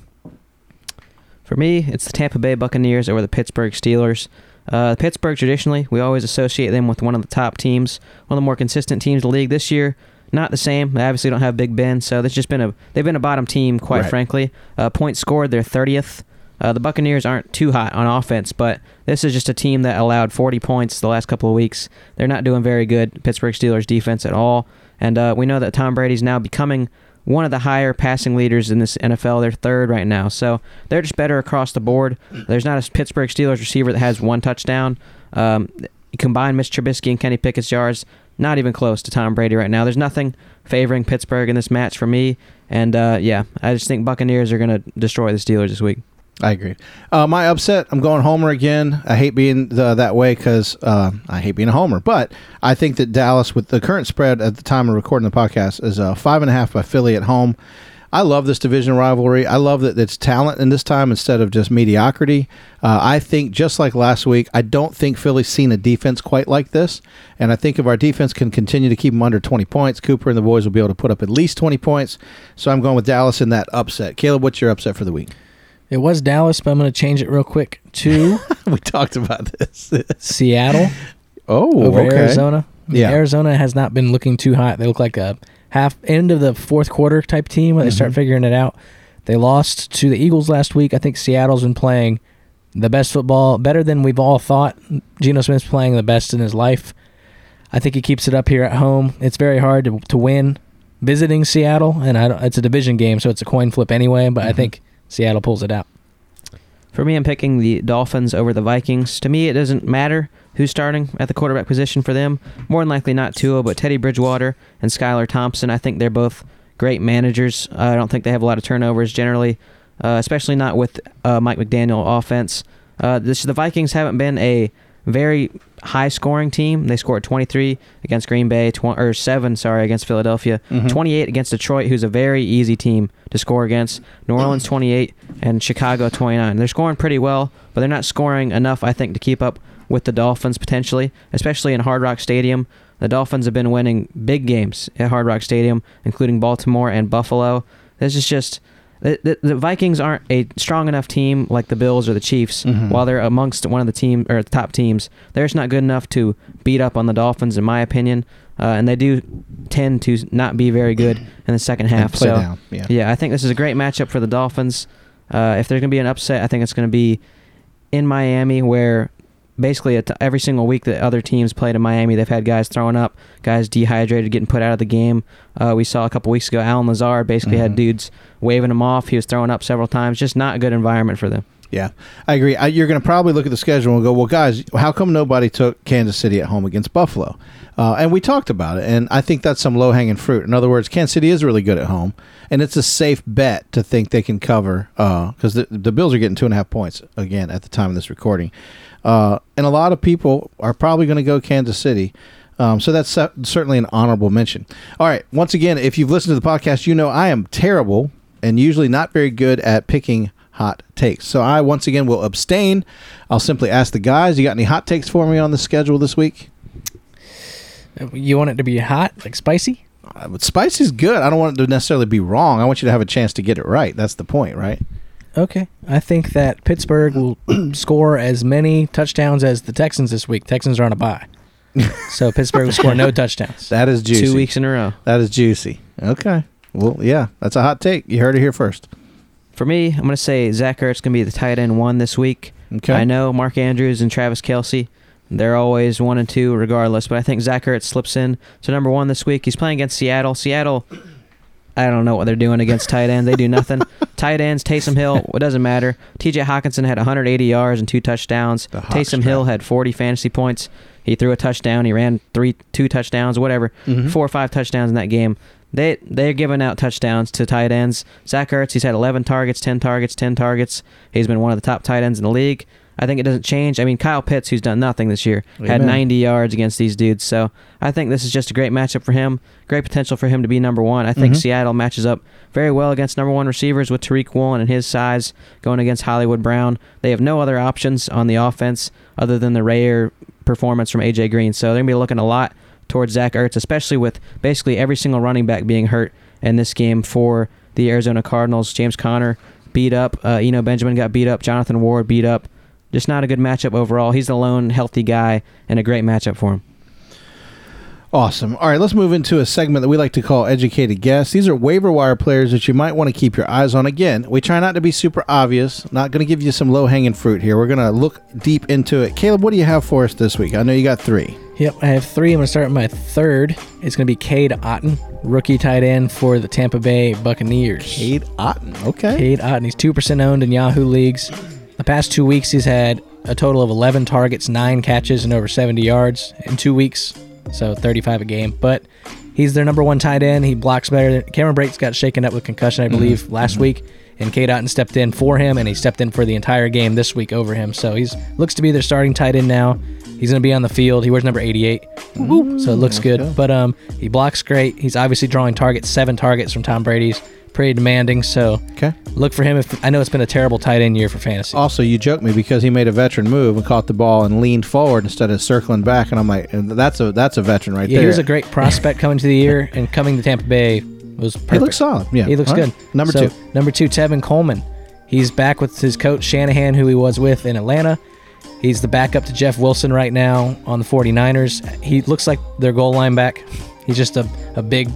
For me, it's the Tampa Bay Buccaneers over the Pittsburgh Steelers. Uh, Pittsburgh traditionally, we always associate them with one of the top teams, one of the more consistent teams in the league. This year, not the same. They obviously don't have Big Ben, so that's just been a they've been a bottom team, quite Right. frankly. Uh, points scored, they're thirtieth. Uh, the Buccaneers aren't too hot on offense, but this is just a team that allowed 40 points the last couple of weeks. They're not doing very good. Pittsburgh Steelers defense at all, and uh, we know that Tom Brady's now becoming one of the higher passing leaders in this NFL. They're third right now, so they're just better across the board. There's not a Pittsburgh Steelers receiver that has one touchdown. Um, you combine Mitch Trubisky and Kenny Pickett's yards, not even close to Tom Brady right now. There's nothing favoring Pittsburgh in this match for me, and uh, yeah, I just think Buccaneers are going to destroy the Steelers this week. I agree. Uh, my upset, I'm going Homer again. I hate being the, that way because uh, I hate being a Homer. But I think that Dallas, with the current spread at the time of recording the podcast, is uh, five and a half by Philly at home. I love this division rivalry. I love that it's talent in this time instead of just mediocrity. Uh, I think just like last week, I don't think Philly's seen a defense quite like this. And I think if our defense can continue to keep them under 20 points, Cooper and the boys will be able to put up at least 20 points. So I'm going with Dallas in that upset. Caleb, what's your upset for the week? It was Dallas, but I'm going to change it real quick to we talked about this. Seattle oh, over okay. Arizona. I mean, Yeah. Arizona has not been looking too hot. They look like a half end of the fourth quarter type team when they start Mhm. figuring it out. They lost to the Eagles last week. I think Seattle's been playing the best football, better than we've all thought. Geno Smith's playing the best in his life. I think he keeps it up here at home. It's very hard to, to win visiting Seattle, and I don't, it's a division game, so it's a coin flip anyway. But I Mhm. think Seattle pulls it out. For me, I'm picking the Dolphins over the Vikings. To me, it doesn't matter who's starting at the quarterback position for them. More than likely not Tua, but Teddy Bridgewater and Skylar Thompson. I think they're both great managers. Uh, I don't think they have a lot of turnovers generally, uh, especially not with uh, Mike McDaniel offense. Uh, this, the Vikings haven't been a very high scoring team. They scored 23 against Green Bay, tw- or 7, sorry, against Philadelphia, Mhm. 28 against Detroit, who's a very easy team to score against. New Orleans 28 and Chicago 29. They're scoring pretty well, but they're not scoring enough, I think, to keep up with the Dolphins potentially, especially in Hard Rock Stadium. The Dolphins have been winning big games at Hard Rock Stadium, including Baltimore and Buffalo. This is just The, the, the Vikings aren't a strong enough team like the Bills or the Chiefs. Mhm. While they're amongst one of the team or the top teams, they're just not good enough to beat up on the Dolphins, in my opinion. Uh, and they do tend to not be very good in the second half. so down. Yeah. yeah, I think this is a great matchup for the Dolphins. Uh, if there's going to be an upset, I think it's going to be in Miami, where basically at every single week that other teams played in Miami, they've had guys throwing up, guys dehydrated, getting put out of the game. Uh, we saw a couple weeks ago, Allen Lazard basically Mhm. had dudes waving him off. He was throwing up several times. Just not a good environment for them. Yeah, I agree. I, you're going to probably look at the schedule and go, "Well, guys, how come nobody took Kansas City at home against Buffalo?" Uh, and we talked about it, and I think that's some low hanging fruit. In other words, Kansas City is really good at home, and it's a safe bet to think they can cover because the, the Bills are getting two and a half points again at the time of this recording, uh, and a lot of people are probably going to go Kansas City. Um, so that's certainly an honorable mention. All right. Once again, if you've listened to the podcast, you know I am terrible and usually not very good at picking hot takes. So I once again will abstain. I'll simply ask the guys, you got any hot takes for me on the schedule this week? You want it to be hot, like spicy? Uh, but spicy's good. I don't want it to necessarily be wrong. I want you to have a chance to get it right. That's the point, right? Okay. I think that Pittsburgh will score as many touchdowns as the Texans this week. Texans are on a bye. so Pittsburgh will score no touchdowns. That is juicy. Two weeks in a row. That is juicy. Okay. Well, yeah, that's a hot take. You heard it here first. For me, I'm going to say Zach Ertz going to be the tight end one this week. Okay. I know Mark Andrews and Travis Kelce. They're always one and two regardless, but I think Zach Ertz slips in to number one this week. He's playing against Seattle. Seattle, I don't know what they're doing against tight ends. They do nothing. tight ends, Taysom Hill, it doesn't matter. T.J. Hockenson had 180 yards and two touchdowns. Taysom Hill had 40 fantasy points. He threw a touchdown. He ran three, two touchdowns, whatever, Mhm. four or five touchdowns in that game. They they're giving out touchdowns to tight ends. Zach Ertz, he's had 11 targets, 10 targets, 10 targets. He's been one of the top tight ends in the league. I think it doesn't change. I mean, Kyle Pitts, who's done nothing this year, had 90 yards against these dudes. So I think this is just a great matchup for him. Great potential for him to be number one. I think Mhm. Seattle matches up very well against number one receivers with Tariq Woolen and his size going against Hollywood Brown. They have no other options on the offense other than the rare performance from AJ Green. So they're going to be looking a lot towards Zach Ertz, especially with basically every single running back being hurt in this game for the Arizona Cardinals. James Conner beat up. Uh, Eno Benjamin got beat up. Jonathan Ward beat up. Just not a good matchup overall. He's the lone healthy guy and a great matchup for him. Awesome. All right, let's move into a segment that we like to call Educated Guess. These are waiver wire players that you might want to keep your eyes on. Again, we try not to be super obvious, not going to give you some low hanging fruit here. We're going to look deep into it. Caleb, what do you have for us this week? I know you got three. Yep, I have three. I'm going to start with my third. It's going to be Cade Otton, rookie tight end for the Tampa Bay Buccaneers. Cade Otton. Okay. Cade Otton. He's 2% owned in Yahoo leagues. The past two weeks, he's had a total of 11 targets, 9 catches, and over 70 yards in two weeks. So 35 a game. But he's their number one tight end. He blocks better. Cameron Brate's got shaken up with concussion, I believe, last week. And Cade Otton stepped in for him, and he stepped in for the entire game this week over him. So he's looks to be their starting tight end now. He's going to be on the field. He wears number 88. so it looks good. go. But um, he blocks great. He's obviously drawing targets, seven targets from Tom Brady's. Pretty demanding. So Okay. look for him. If I know it's been a terrible tight end year for fantasy. Also, you joked me because he made a veteran move and caught the ball and leaned forward instead of circling back, and I'm like, that's a that's a veteran right yeah, there. he was a great prospect coming to the year, and coming to Tampa Bay was perfect. He looks solid. Yeah, He looks right. good. Number So, two. Number two, Tevin Coleman. He's back with his coach Shanahan, who he was with in Atlanta. He's the backup to Jeff Wilson right now on the 49ers. He looks like their goal line back. He's just a, a big,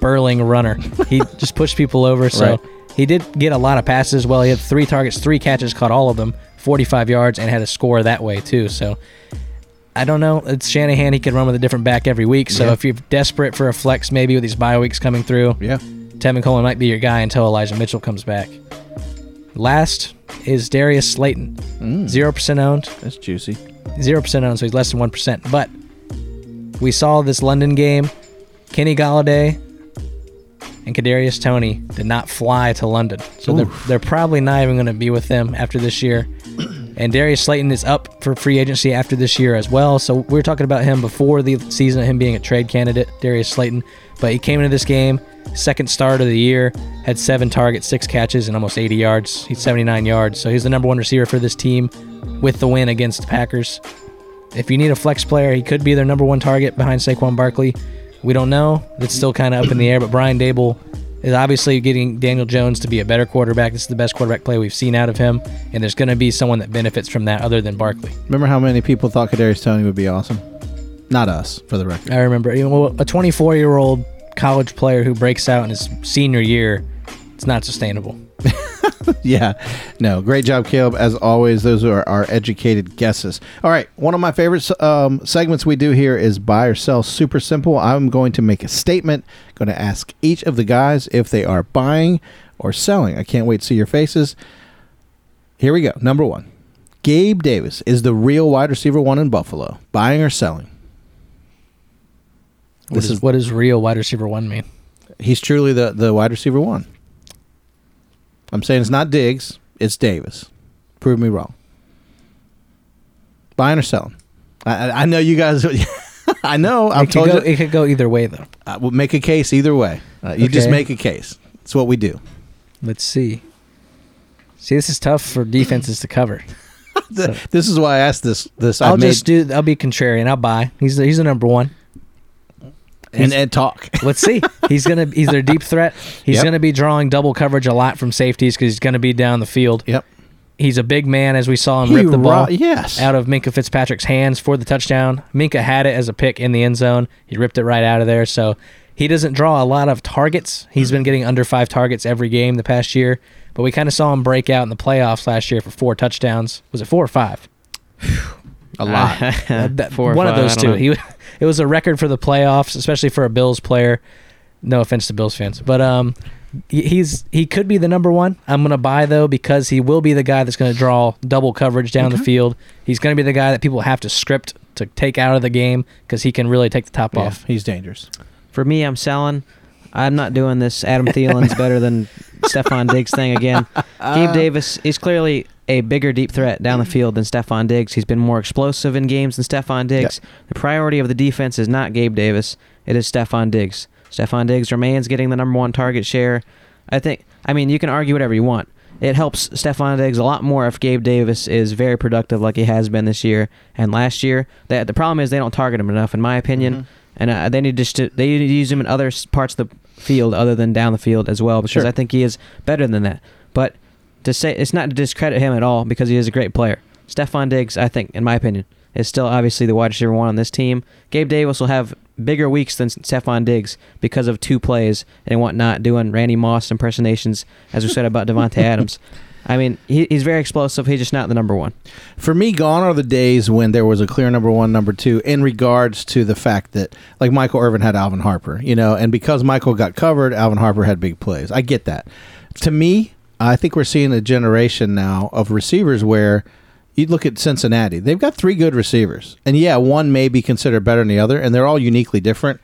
burling runner. He just pushed people over. So Right. he did get a lot of passes. Well, he had three targets, three catches, caught all of them, 45 yards, and had a score that way, too. So I don't know. It's Shanahan. He can run with a different back every week. So Yeah. if you're desperate for a flex, maybe with these bye weeks coming through, Yeah. Tevin Coleman might be your guy until Elijah Mitchell comes back. Last is Darius Slayton. Mm, Zero percent owned. that's juicy. Zero percent owned, so he's less than one percent. But we saw this London game. Kenny Golladay and Kadarius Toney did not fly to London, so they're, they're probably not even going to be with them after this year. And Darius Slayton is up for free agency after this year as well. So we were talking about him before the season, of him being a trade candidate, Darius Slayton. But he came into this game, second start of the year, had seven targets, six catches, and almost 80 yards. He's 79 yards. So he's the number one receiver for this team with the win against the Packers. If you need a flex player, he could be their number one target behind Saquon Barkley. We don't know. It's still kind of up in the air, but Brian Daboll is obviously getting Daniel Jones to be a better quarterback. This is the best quarterback play we've seen out of him, and there's going to be someone that benefits from that other than Barkley. Remember how many people thought Kadarius Toney would be awesome? Not us, for the record. I remember a 24 year old college player who breaks out in his senior year. It's not sustainable. yeah. No, great job, Caleb. As always, those are our educated guesses. All right. One of my favorite um, segments we do here is buy or sell. Super simple. I'm going to make a statement, going to ask each of the guys if they are buying or selling. I can't wait to see your faces. Here we go. Number one Gabe Davis is the real wide receiver one in Buffalo. Buying or selling? What, This is, is- what does real wide receiver one mean? He's truly the, the wide receiver one. I'm saying it's not Diggs, it's Davis. Prove me wrong. Buying or selling? I, I- I know you guys. I know. I've told go, you. it could go either way, though. I will make a case either way. Uh, you just make a case. It's what we do. Let's see. See, this is tough for defenses to cover. So- This is why I asked this. This I'll I've made- just do. I'll be contrarian. I'll buy. He's the, he's the number one. And, and talk. Let's see. He's gonna. He's their deep threat. He's Yep. gonna be drawing double coverage a lot from safeties because he's gonna be down the field. Yep. He's a big man, as we saw him He rip the ball yes. out of Minka Fitzpatrick's hands for the touchdown. Minka had it as a pick in the end zone. He ripped it right out of there. So he doesn't draw a lot of targets. He's been getting under five targets every game the past year. But we kind of saw him break out in the playoffs last year for four touchdowns. Was it four or five? a lot. That- Four or one five, of I those don't two. know. He it was a record for the playoffs, especially for a Bills player. No offense to Bills fans, but um, he- he's he could be the number one. I'm gonna buy though because he will be the guy that's gonna draw double coverage down the field. He's gonna be the guy that people have to script to take out of the game because he can really take the top Yeah, off. he's dangerous. For me, I'm selling. I'm not doing this. Adam Thielen's better than Stefon Diggs thing again. Gabe Davis is clearly a bigger deep threat down the field than Stefon Diggs. He's been more explosive in games than Stefon Diggs. The priority of the defense is not Gabe Davis. It is Stefon Diggs. Stefon Diggs remains getting the number one target share. I think. I mean, you can argue whatever you want. It helps Stefon Diggs a lot more if Gabe Davis is very productive like he has been this year and last year. That the problem is they don't target him enough, in my opinion and uh, they need to they need to use him in other parts of the field other than down the field as well because Sure. I think he is better than that. But to say it's not to discredit him at all because he is a great player. Stefon Diggs, I think, in my opinion, is still obviously the wide receiver one on this team. Gabe Davis will have bigger weeks than Stefon Diggs because of two plays and whatnot, doing Randy Moss impersonations, as we said about Davante Adams. I mean, he, he's very explosive. He's just not the number one. For me, gone are the days when there was a clear number one, number two, in regards to the fact that, like, Michael Irvin had Alvin Harper, you know, and because Michael got covered, Alvin Harper had big plays. I get that. To me, I think we're seeing a generation now of receivers where you look at Cincinnati, they've got three good receivers. And yeah, one may be considered better than the other, and they're all uniquely different.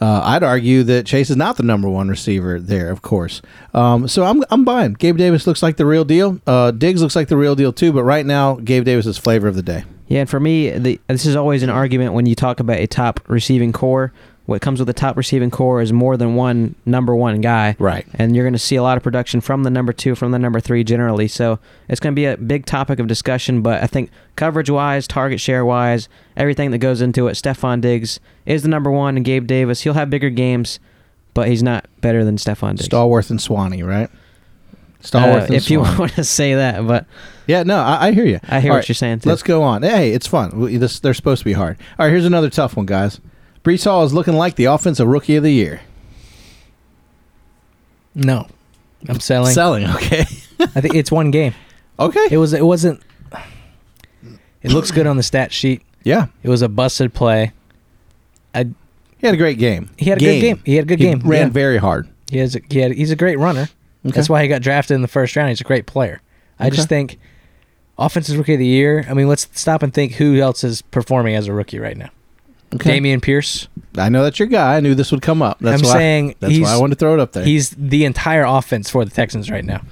Uh, I'd argue that Chase is not the number one receiver there, of course. Um, so I'm I'm buying. Gabe Davis looks like the real deal. Uh, Diggs looks like the real deal too. But right now, Gabe Davis is flavor of the day. Yeah, and for me, the, this is always an argument when you talk about a top receiving corps. What comes with the top receiving corps is more than one number one guy. Right. And you're going to see a lot of production from the number two, from the number three generally. So it's going to be a big topic of discussion. But I think coverage wise, target share wise, everything that goes into it, Stefon Diggs is the number one, and Gabe Davis, he'll have bigger games, but he's not better than Stefon Diggs. Stallworth and Swanee, right? Uh, Stallworth and if you want to say that, but Yeah, no, I, I hear you. I hear All what right, you're saying too. Let's go on. Hey, it's fun. We- This, they're supposed to be hard. All right, here's another tough one, guys. Breece Hall is looking like the offensive rookie of the year. No, I'm selling. Selling, okay. I think it's one game. okay. It was. It wasn't. It looks good on the stat sheet. yeah. It was a busted play. I He had a great game. He had a good game. He had a good He game. Ran Yeah. very hard. he has. A, he had. He's a great runner. That's why he got drafted in the first round. He's a great player. I just think offensive rookie of the year. I mean, let's stop and think who else is performing as a rookie right now. Okay. Dameon Pierce. I know that's your guy. I knew this would come up. That's I'm why, saying That's why I wanted to throw it up there. he's the entire offense for the Texans right now.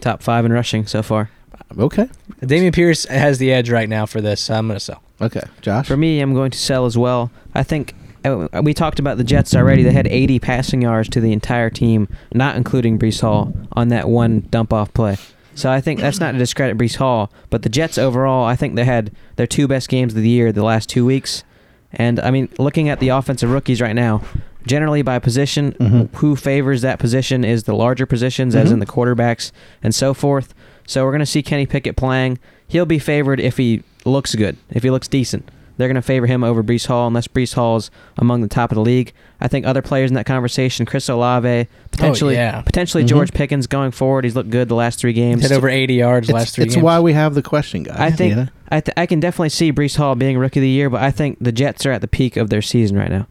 top five in rushing so far. okay. Dameon Pierce has the edge right now for this. So I'm gonna sell. Okay. Josh. For me, I'm going to sell as well. I think uh, we talked about the Jets already. They had 80 passing yards to the entire team, not including Breece Hall, on that one dump off play. So I think that's not to discredit Breece Hall, but the Jets overall, I think they had their two best games of the year the last two weeks. And I mean, looking at the offensive rookies right now, generally by position. Mhm. Who favors that position is the larger positions, as Mhm. in the quarterbacks and so forth. So we're going to see Kenny Pickett playing. He'll be favored if he looks good, if he looks decent. They're going to favor him over Breece Hall unless Breece Hall is among the top of the league. I think other players in that conversation, Chris Olave, potentially, yeah. potentially Mhm. George Pickens going forward. He's looked good the last three games. Hit over 80 yards It's, last three it's games. why we have the question, guys. I think you know? I, th- I can definitely see Breece Hall being rookie of the year, but I think the Jets are at the peak of their season right now.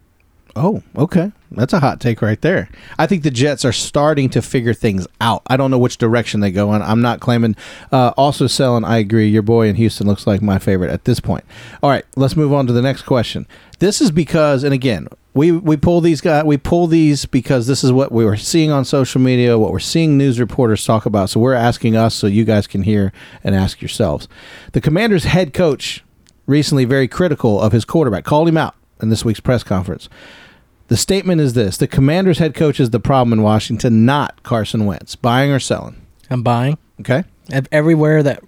Oh, okay. That's a hot take right there. I think the Jets are starting to figure things out. I don't know which direction they go in. I'm not claiming. Uh, also, selling. I agree. Your boy in Houston looks like my favorite at this point. All right, let's move on to the next question. This is because, and again, we we pull these guys. We pull these because this is what we were seeing on social media, what we're seeing news reporters talk about. So we're asking us, so you guys can hear and ask yourselves. The Commanders' head coach recently very critical of his quarterback. Called him out in this week's press conference. The statement is this: the Commanders' head coach is the problem in Washington, not Carson Wentz. Buying or selling? I'm buying. Okay. Ev- Everywhere that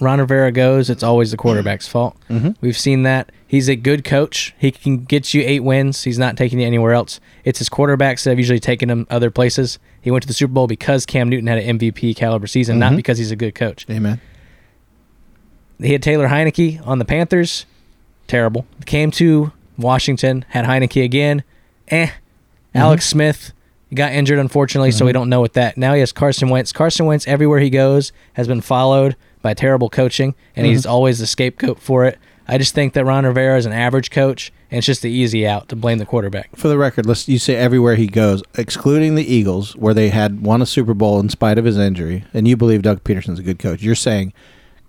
Ron Rivera goes, it's always the quarterback's fault. Mm-hmm. We've seen that. He's a good coach. He can get you eight wins. He's not taking you anywhere else. It's his quarterbacks that have usually taken him other places. He went to the Super Bowl because Cam Newton had an MVP caliber season, not Mhm. because he's a good coach. Amen. He had Taylor Heinicke on the Panthers. Terrible. Came to Washington, had Heineke again. Eh. Alex Smith got injured, unfortunately, so we Mhm. don't know what that. Now he has Carson Wentz. Carson Wentz, everywhere he goes, has been followed by terrible coaching, and he's Mhm. always the scapegoat for it. I just think that Ron Rivera is an average coach, and it's just the easy out to blame the quarterback. For the record, let's you say everywhere he goes, excluding the Eagles, where they had won a Super Bowl in spite of his injury, and you believe Doug Pederson's a good coach. You're saying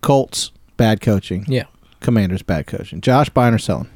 Colts bad coaching, Yeah. Commanders bad coaching. Josh buying or selling?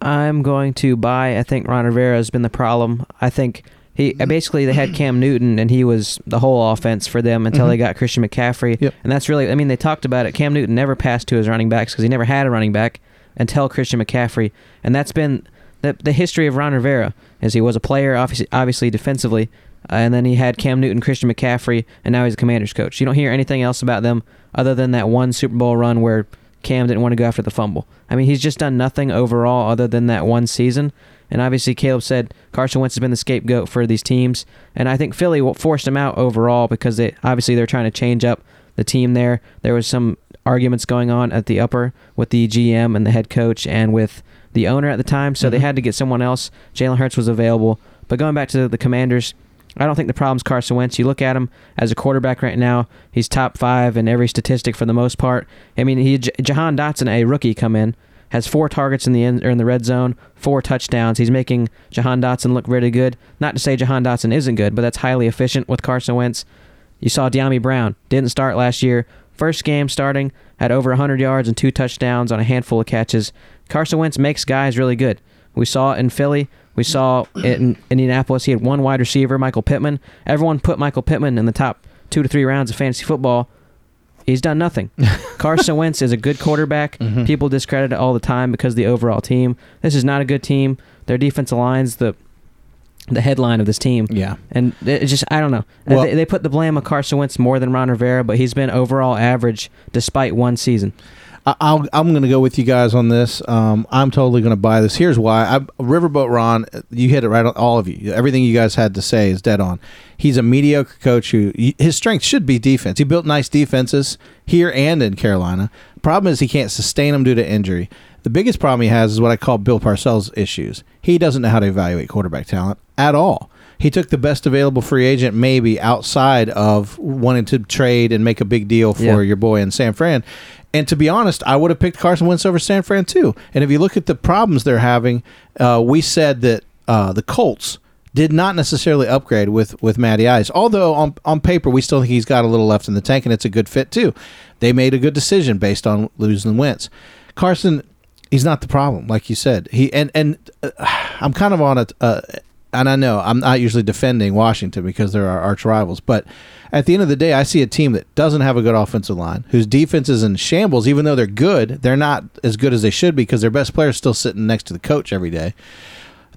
I'm going to buy. I think Ron Rivera has been the problem. I think he Mm-hmm. basically they had Cam Newton and he was the whole offense for them until Mhm. they got Christian McCaffrey. Yep. And that's really. I mean, they talked about it. Cam Newton never passed to his running backs because he never had a running back until Christian McCaffrey, and that's been the the history of Ron Rivera. As he was a player, obviously, obviously defensively, uh, and then he had Cam Newton, Christian McCaffrey, and now he's a Commanders coach. You don't hear anything else about them other than that one Super Bowl run where Cam didn't want to go after the fumble. I mean, he's just done nothing overall other than that one season. And obviously, Caleb said Carson Wentz has been the scapegoat for these teams, and I think Philly forced him out overall because they obviously they're trying to change up the team there. There was some arguments going on at the upper with the GM and the head coach and with the owner at the time, so they Mhm. had to get someone else. Jalen Hurts was available, but going back to the Commanders, I don't think the problem's Carson Wentz. You look at him as a quarterback right now; he's top five in every statistic for the most part. I mean, he Jahan Dotson, a rookie, come in has four targets in the end or in the red zone, four touchdowns. He's making Jahan Dotson look really good. Not to say Jahan Dotson isn't good, but that's highly efficient with Carson Wentz. You saw Dyami Brown didn't start last year. First game starting had over 100 yards and two touchdowns on a handful of catches. Carson Wentz makes guys really good. We saw it in Philly. We saw in Indianapolis. He had one wide receiver, Michael Pittman. Everyone put Michael Pittman in the top two to three rounds of fantasy football. He's done nothing. Carson Wentz is a good quarterback. Mhm. People discredit it all the time because of the overall team. This is not a good team. Their defensive line's the the headline of this team. Yeah. And it just, I don't know. Well- they, they put the blame on Carson Wentz more than Ron Rivera, but he's been overall average despite one season. I- I'm going to go with you guys on this. Um, I'm totally going to buy this. Here's why. I, Riverboat Ron, you hit it right on. All of you. Everything you guys had to say is dead on. He's a mediocre coach who his strength should be defense. He built nice defenses here and in Carolina. Problem is he can't sustain them due to injury. The biggest problem he has is what I call Bill Parcells issues. He doesn't know how to evaluate quarterback talent at all. He took the best available free agent, maybe outside of wanting to trade and make a big deal for Yeah. your boy in San Fran. And to be honest, I would have picked Carson Wentz over San Fran too. And if you look at the problems they're having, uh, we said that uh, the Colts did not necessarily upgrade with with Matty Ice. Although on on paper we still think he's got a little left in the tank, and it's a good fit too. They made a good decision based on losing Wentz. Carson, he's not the problem, like you said. He and and uh, I'm kind of on a. And I know I'm not usually defending Washington because they're our arch rivals, but at the end of the day, I see a team that doesn't have a good offensive line, whose defense is in shambles. Even though they're good, they're not as good as they should be because their best player is still sitting next to the coach every day.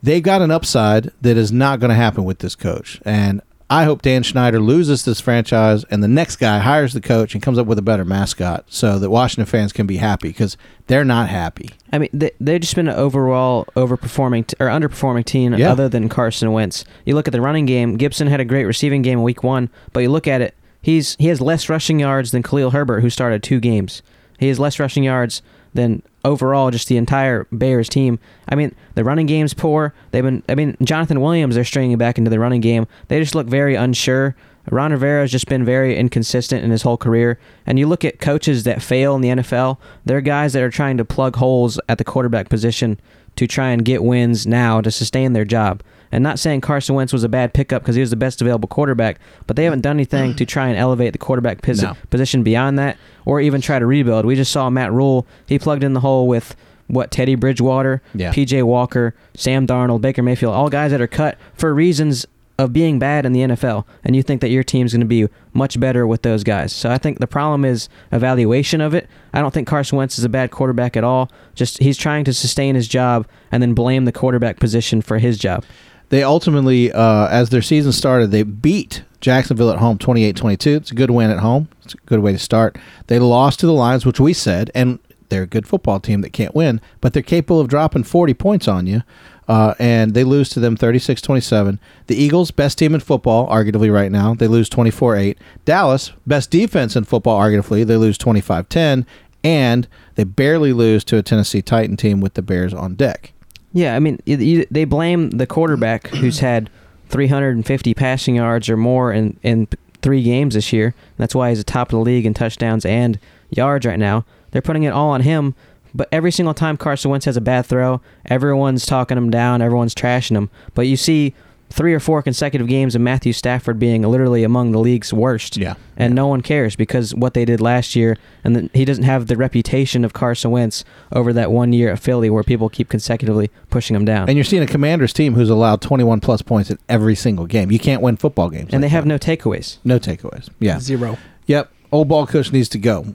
They've got an upside that is not going to happen with this coach, and I hope Dan Snyder loses this franchise and the next guy hires the coach and comes up with a better mascot so that Washington fans can be happy because they're not happy. I mean, they, they've just been an overall overperforming t- or underperforming team Yeah. other than Carson Wentz. You look at the running game, Gibson had a great receiving game in week one, but you look at it, he's he has less rushing yards than Khalil Herbert, who started two games. He has less rushing yards than overall just the entire Bears team. I mean, the running game's poor. They've been, I mean, Jonathan Williams, they're stringing back into the running game. They just look very unsure. Ron Rivera has just been very inconsistent in his whole career. And you look at coaches that fail in the NFL, they're guys that are trying to plug holes at the quarterback position to try and get wins now to sustain their job. And not saying Carson Wentz was a bad pickup because he was the best available quarterback, but they haven't done anything to try and elevate the quarterback No. position beyond that or even try to rebuild. We just saw Matt Rhule, he plugged in the hole with what Teddy Bridgewater, Yeah. PJ Walker, Sam Darnold, Baker Mayfield, all guys that are cut for reasons of being bad in the NFL, and you think that your team's going to be much better with those guys. So I think the problem is evaluation of it. I don't think Carson Wentz is a bad quarterback at all. Just he's trying to sustain his job and then blame the quarterback position for his job. They ultimately, uh, as their season started, they beat Jacksonville at home 28 22. It's a good win at home. It's a good way to start. They lost to the Lions, which we said, and they're a good football team that can't win, but they're capable of dropping 40 points on you. Uh, and they lose to them 36 27. The Eagles, best team in football, arguably right now, they lose 24 8. Dallas, best defense in football, arguably, they lose 25 10. And they barely lose to a Tennessee Titan team with the Bears on deck. Yeah, I mean, you, they blame the quarterback who's had 350 passing yards or more in, in three games this year. That's why he's atop of the league in touchdowns and yards right now. They're putting it all on him. But every single time Carson Wentz has a bad throw, everyone's talking him down, everyone's trashing him. But you see three or four consecutive games of Matthew Stafford being literally among the league's worst. Yeah. And no one cares because what they did last year, and then he doesn't have the reputation of Carson Wentz over that one year at Philly where people keep consecutively pushing him down. And you're seeing a Commanders team who's allowed 21 plus points in every single game. You can't win football games. and like they have that. no takeaways. no takeaways. Yeah. Zero. Yep. Old ball coach needs to go.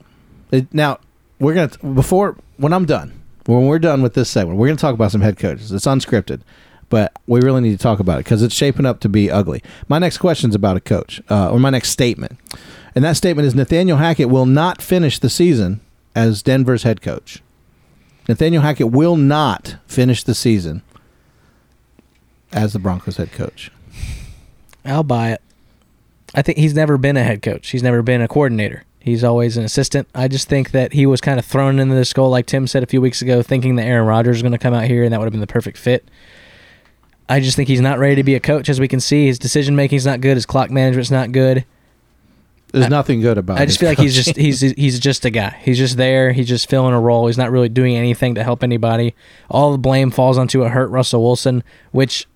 It- now we're gonna before when I'm done. When we're done with this segment, we're gonna talk about some head coaches. It's unscripted, but we really need to talk about it because it's shaping up to be ugly. My next question is about a coach, uh, or my next statement, and that statement is Nathaniel Hackett will not finish the season as Denver's head coach. Nathaniel Hackett will not finish the season as the Broncos head coach. I'll buy it. I think he's never been a head coach. He's never been a coordinator. He's always an assistant. I just think that he was kind of thrown into this goal, like Tim said a few weeks ago, thinking that Aaron Rodgers was going to come out here and that would have been the perfect fit. I just think he's not ready to be a coach, as we can see. His decision making's not good. His clock management's not good. There's I- nothing good about. It. I just feel like he's just he's he's just a guy. He's just there. He's just filling a role. He's not really doing anything to help anybody. All the blame falls onto a hurt Russell Wilson, which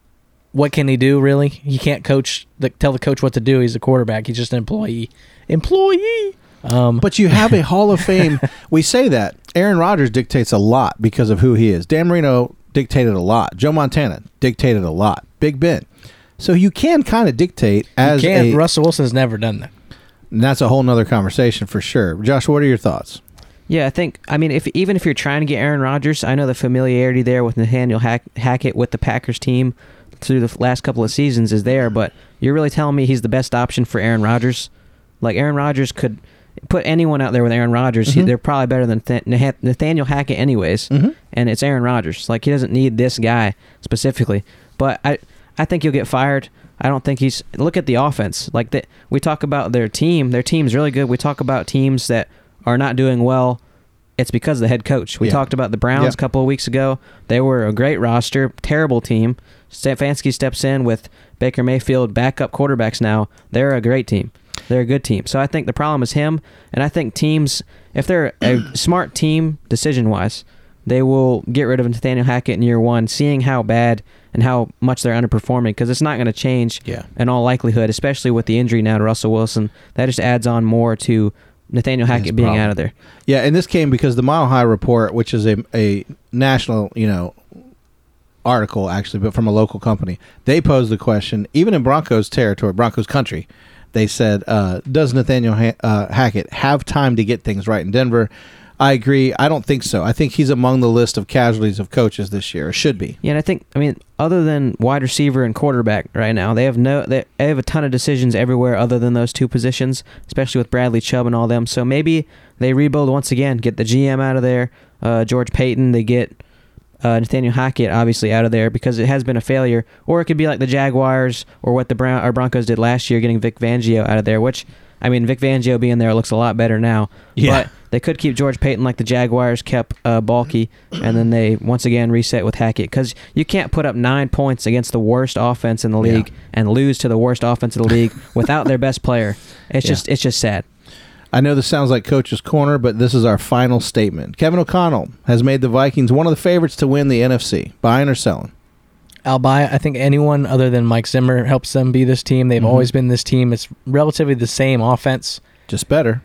what can he do really? He can't coach the, tell the coach what to do. He's a quarterback. He's just an employee. Employee. Um, But you have a Hall of Fame. we say that Aaron Rodgers dictates a lot because of who he is. Dan Marino dictated a lot. Joe Montana dictated a lot. Big Ben. So you can kind of dictate as you can't. a. Russell Wilson's never done that. and that's a whole nother conversation for sure. Josh, what are your thoughts? Yeah, I think. I mean, if even if you're trying to get Aaron Rodgers, I know the familiarity there with Nathaniel Hack, Hackett with the Packers team through the last couple of seasons is there. But you're really telling me he's the best option for Aaron Rodgers? Like Aaron Rodgers could put anyone out there with Aaron Rodgers. he- Mhm. they're probably better than Th- Nathaniel Hackett, anyways. Mhm. And it's Aaron Rodgers. Like he doesn't need this guy specifically. But I, I think he'll get fired. I don't think he's. Look at the offense. Like that, we talk about their team. Their team's really good. We talk about teams that are not doing well. It's because of the head coach. We Yeah. talked about the Browns Yeah. a couple of weeks ago. They were a great roster, terrible team. Stefanski steps in with Baker Mayfield backup quarterbacks now. They're a great team. They're a good team. So I think the problem is him, and I think teams, if they're a smart team decision wise, they will get rid of Nathaniel Hackett in year one, seeing how bad and how much they're underperforming because it's not going to change Yeah. in all likelihood, especially with the injury now to Russell Wilson. That just adds on more to Nathaniel Hackett being out of there. Yeah, and this came because the Mile High Report, which is a a national, you know, article actually, but from a local company, they posed the question, even in Broncos territory, Broncos country, they said, uh, "Does Nathaniel ha- uh, Hackett have time to get things right in Denver?" I agree. I don't think so. I think he's among the list of casualties of coaches this year. Should be. Yeah, and I think I mean other than wide receiver and quarterback right now, they have no they have a ton of decisions everywhere other than those two positions, especially with Bradley Chubb and all them. So maybe they rebuild once again, get the GM out of there, uh, George Paton, they get uh, Nathaniel Hackett obviously out of there because it has been a failure, or it could be like the Jaguars or what the Brown or Broncos did last year, getting Vic Fangio out of there. Which I mean, Vic Fangio being there looks a lot better now. Yeah. But they could keep George Paton like the Jaguars kept uh, Baalke, and then they once again reset with Hackett because you can't put up nine points against the worst offense in the Yeah. league and lose to the worst offense in the league without their best player. It's Yeah. just it's just sad. I know this sounds like Coach's Corner, but this is our final statement. Kevin O'Connell has made the Vikings one of the favorites to win the NFC. Buying or selling? I'll buy. I think anyone other than Mike Zimmer helps them be this team. They've Mhm. always been this team. It's relatively the same offense. Just better.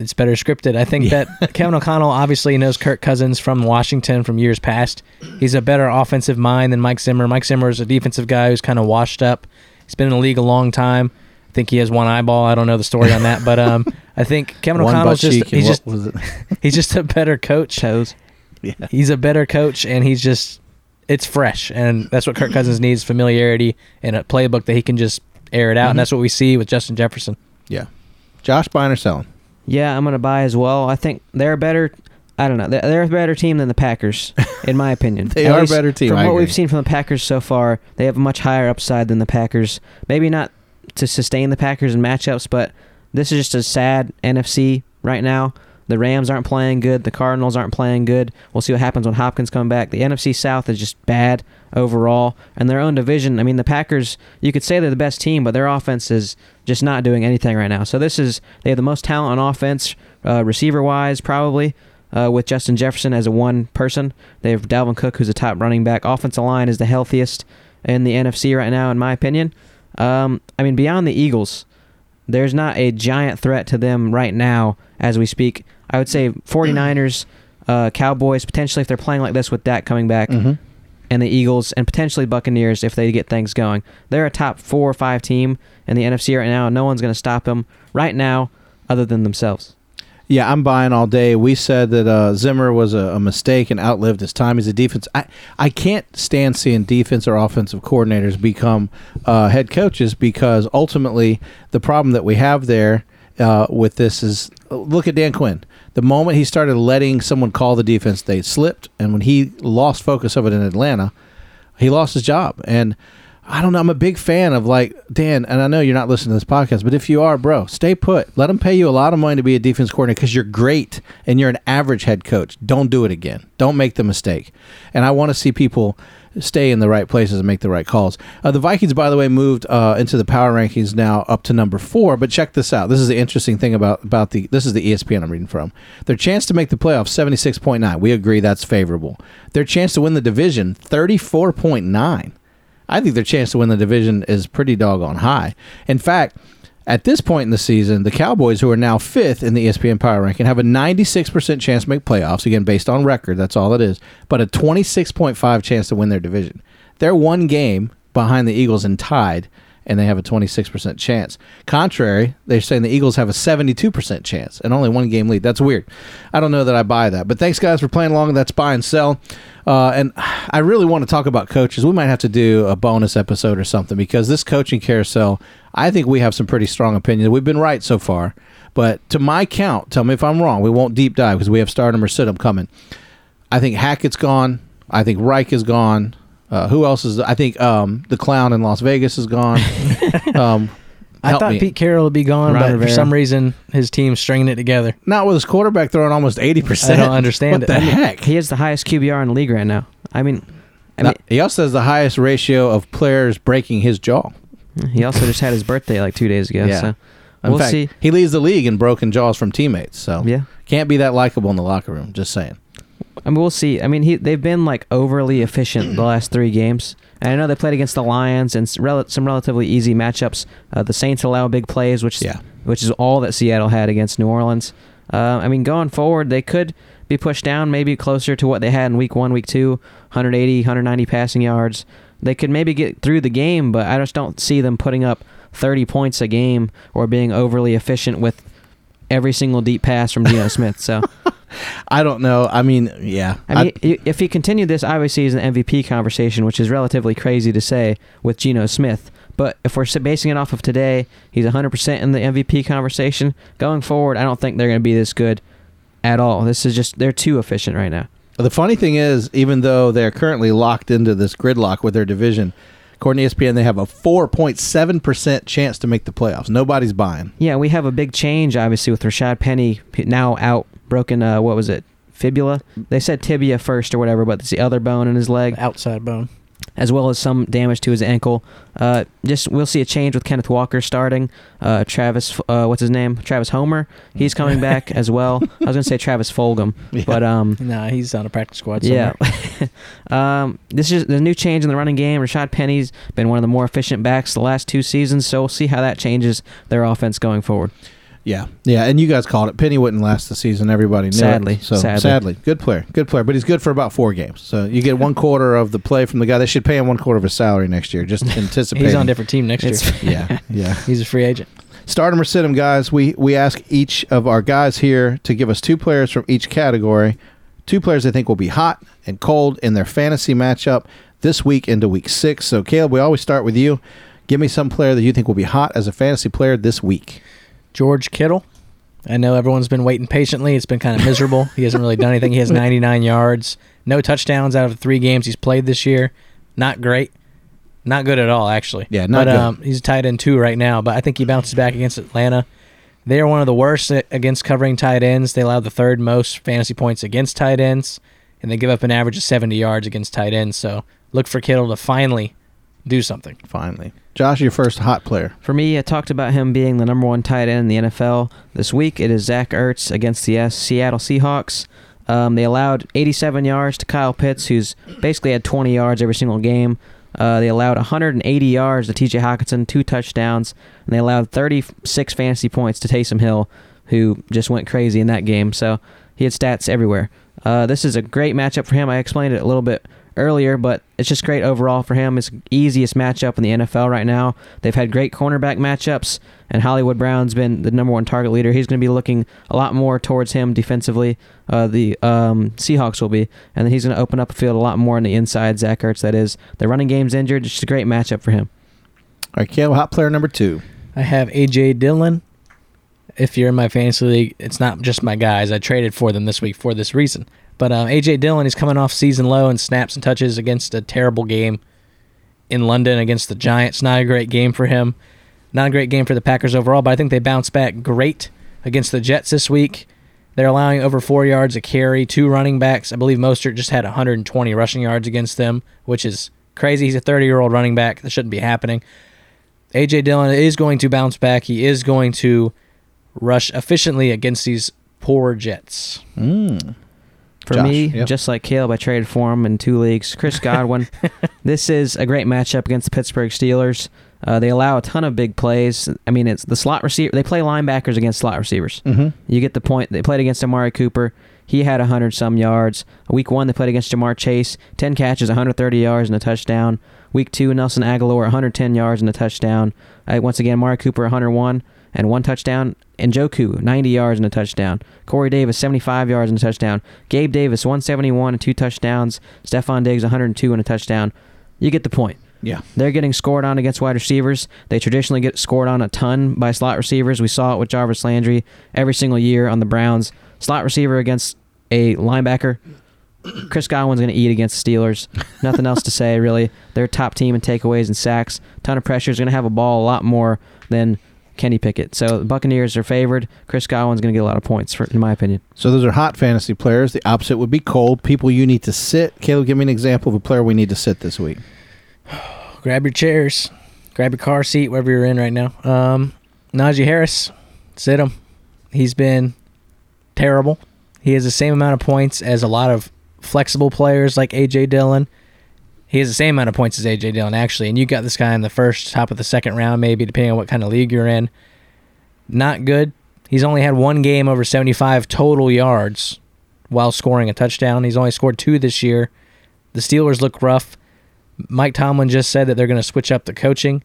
It's better scripted. I think Yeah. that Kevin O'Connell obviously knows Kirk Cousins from Washington from years past. He's a better offensive mind than Mike Zimmer. Mike Zimmer is a defensive guy who's kind of washed up. He's been in the league a long time. I think he has one eyeball. I don't know the story on that, but um, I think Kevin One O'Connell's butt just cheek and he's what just was it? he's just a better coach. Toes. yeah. He's a better coach, and he's just it's fresh, and that's what Kirk Cousins needs: familiarity and a playbook that he can just air it out, and that's what we see with Justin Jefferson. Yeah. Josh, buying or selling? Yeah, I'm gonna buy as well. I think they're a better. I don't know. They're, they're a better team than the Packers, in my opinion. They At are a least better team, From I what agree. we've seen from the Packers so far, they have a much higher upside than the Packers. Maybe not to sustain the Packers in matchups, but this is just a sad NFC right now. The Rams aren't playing good. The Cardinals aren't playing good. We'll see what happens when Hopkins come back. The NFC South is just bad overall, and their own division. I mean, the Packers. You could say they're the best team, but their offense is just not doing anything right now. So this is they have the most talent on offense, uh, receiver wise, probably. Uh, with Justin Jefferson as a one person, they have Dalvin Cook, who's a top running back. Offensive line is the healthiest in the NFC right now, in my opinion. Um, I mean, beyond the Eagles, there's not a giant threat to them right now as we speak. I would say 49ers, uh, Cowboys, potentially if they're playing like this with Dak coming back, Mm-hmm. and the Eagles, and potentially Buccaneers if they get things going. They're a top four or five team in the NFC right now. and No one's going to stop them right now other than themselves. Yeah, I'm buying all day. We said that uh, Zimmer was a, a mistake and outlived his time. He's a defense. I, I can't stand seeing defense or offensive coordinators become uh, head coaches because ultimately the problem that we have there uh, with this is look at Dan Quinn. The moment he started letting someone call the defense, they slipped, and when he lost focus of it in Atlanta, he lost his job. And I don't know. I'm a big fan of like Dan, and I know you're not listening to this podcast, but if you are, bro, stay put. Let them pay you a lot of money to be a defense coordinator because you're great and you're an average head coach. Don't do it again. Don't make the mistake. And I want to see people stay in the right places and make the right calls. Uh, the Vikings, by the way, moved uh, into the power rankings now up to number four. But check this out. This is the interesting thing about about the. This is the ESPN I'm reading from. Their chance to make the playoffs 76.9. We agree that's favorable. Their chance to win the division 34.9. I think their chance to win the division is pretty doggone high. In fact, at this point in the season, the Cowboys, who are now fifth in the ESPN Power Ranking, have a 96% chance to make playoffs. Again, based on record, that's all it is. But a 26.5 chance to win their division. They're one game behind the Eagles and tied, and they have a 26% chance. Contrary, they're saying the Eagles have a 72% chance and only one game lead. That's weird. I don't know that I buy that. But thanks, guys, for playing along. That's buy and sell. Uh, and I really want to talk about coaches. We might have to do a bonus episode or something because this coaching carousel, I think we have some pretty strong opinions. We've been right so far. But to my count, tell me if I'm wrong. We won't deep dive because we have Stardom or Sit 'em coming. I think Hackett's gone. I think Reich is gone. Uh, who else is? I think um, the clown in Las Vegas is gone. um, I thought me. Pete Carroll would be gone, Ron but for some reason his team's stringing it together. Not with his quarterback throwing almost eighty percent. I don't understand what it. the I mean, heck? He has the highest QBR in the league right now. I mean, I Now, mean, he also has the highest ratio of players breaking his jaw. he also just had his birthday like two days ago. Yeah. So In we'll fact, see. he leads the league in broken jaws from teammates. So Yeah. can't be that likable in the locker room. Just saying. I mean, we'll see. I mean, he they've been like overly efficient the last three games. And I know they played against the Lions and rel- some relatively easy matchups. Uh, the Saints allow big plays, which Yeah. which is all that Seattle had against New Orleans. Uh, I mean, going forward, they could be pushed down maybe closer to what they had in Week One, Week Two, 180, 190 passing yards. They could maybe get through the game, but I just don't see them putting up 30 points a game or being overly efficient with every single deep pass from Geno Smith. So I don't know. I mean, yeah. I mean, i if he continued this, obviously he's an MVP conversation, which is relatively crazy to say with Geno Smith. But if we're basing it off of today, he's 100% in the MVP conversation. Going forward, I don't think they're going to be this good at all. This is just they're too efficient right now. The funny thing is, even though they're currently locked into this gridlock with their division, according to ESPN, they have a 4.7% chance to make the playoffs. Nobody's buying. Yeah, we have a big change obviously with Rashaad Penny now out, broken. Uh, what was it? Fibula. They said tibia first or whatever, but it's the other bone in his leg. Outside bone. As well as some damage to his ankle. Uh, just we'll see a change with Kenneth Walker starting. Uh, Travis, uh, what's his name? Travis Homer. He's coming back as well. I was gonna say Travis Fulgham, Yeah. but um, Nah, he's on a practice squad yeah. um, this is the new change in the running game. Rashaad Penny's been one of the more efficient backs the last two seasons, so we'll see how that changes their offense going forward. Yeah, yeah, and you guys called it. Penny wouldn't last the season. Everybody knew Sadly, it. So sadly. good player, good player, but he's good for about four games. So you get one quarter of the play from the guy. They should pay him one quarter of his salary next year. Just anticipate He's on a different team next year. Yeah, yeah. He's a free agent. Start 'em or sit 'em, guys. We we ask each of our guys here to give us two players from each category, two players they think will be hot and cold in their fantasy matchup this week into week six. So, Caleb, we always start with you. Give me some player that you think will be hot as a fantasy player this week. George Kittle. I know everyone's been waiting patiently. It's been kind of miserable. he hasn't really done anything. He has 99 yards, no touchdowns out of the three games he's played this year. Not great. Not good at all, actually. Yeah, not but, good. Um, he's tied in two right now, but I think he bounces back against Atlanta. They are one of the worst against covering tight ends. They allow the third most fantasy points against tight ends, and they give up an average of 70 yards against tight ends. So look for Kittle to finally do something. Finally, Josh, your first hot player. For me, I talked about him being the number one tight end in the NFL this week. It is Zach Ertz against the Seattle Seahawks. Um, they allowed 87 yards to Kyle Pitts, who's basically had 20 yards every single game. Uh, they allowed 180 yards to T.J. Hockenson, two touchdowns, and they allowed 36 fantasy points to Taysom Hill, who just went crazy in that game. So he had stats everywhere. Uh, this is a great matchup for him. I explained it a little bit earlier, but it's just great overall for him. It's the easiest matchup in the NFL right now. They've had great cornerback matchups, and Hollywood Brown's been the number one target leader. He's going to be looking a lot more towards him defensively. Uh, the um, Seahawks will be, and then he's going to open up the field a lot more on the inside. Zach Ertz, that is. The running game's injured. It's just a great matchup for him. All right, Caleb, hot player number two. I have AJ Dillon. If you're in my fantasy league, it's not just my guys. I traded for them this week for this reason. But um, AJ Dillon is coming off season low and snaps and touches against a terrible game in London against the Giants. Not a great game for him. Not a great game for the Packers overall, but I think they bounce back great against the Jets this week. They're allowing over four yards a carry. Two running backs. I believe Mostert just had 120 rushing yards against them, which is crazy. He's a 30 year old running back. That shouldn't be happening. AJ Dillon is going to bounce back. He is going to rush efficiently against these poor Jets. Mm. For Josh, me, yep. just like Caleb, I traded for him in two leagues. Chris Godwin. this is a great matchup against the Pittsburgh Steelers. Uh, they allow a ton of big plays. I mean, it's the slot receiver. They play linebackers against slot receivers. Mm-hmm. You get the point. They played against Amari Cooper. He had 100 some yards. Week one, they played against Ja'Marr Chase. 10 catches, 130 yards, and a touchdown. Week two, Nelson Agholor, 110 yards and a touchdown. Uh, once again, Amari Cooper, 101 and one touchdown. And Njoku, 90 yards and a touchdown. Corey Davis, 75 yards and a touchdown. Gabe Davis, 171 and two touchdowns. Stefon Diggs, 102 and a touchdown. You get the point. Yeah. They're getting scored on against wide receivers. They traditionally get scored on a ton by slot receivers. We saw it with Jarvis Landry every single year on the Browns. Slot receiver against a linebacker. Chris Godwin's going to eat against the Steelers. Nothing else to say, really. They're top team in takeaways and sacks. Ton of pressure. Is going to have a ball a lot more than Kenny Pickett. So the Buccaneers are favored. Chris Godwin's going to get a lot of points, for, in my opinion. So those are hot fantasy players. The opposite would be cold. People you need to sit. Caleb, give me an example of a player we need to sit this week. Grab your chairs, grab your car seat, wherever you're in right now. Um, Najee Harris, sit him. He's been terrible. He has the same amount of points as a lot of flexible players like AJ Dillon. He has the same amount of points as AJ Dillon actually, and you got this guy in the first top of the second round, maybe depending on what kind of league you're in. Not good. He's only had one game over 75 total yards while scoring a touchdown. He's only scored two this year. The Steelers look rough. Mike Tomlin just said that they're going to switch up the coaching.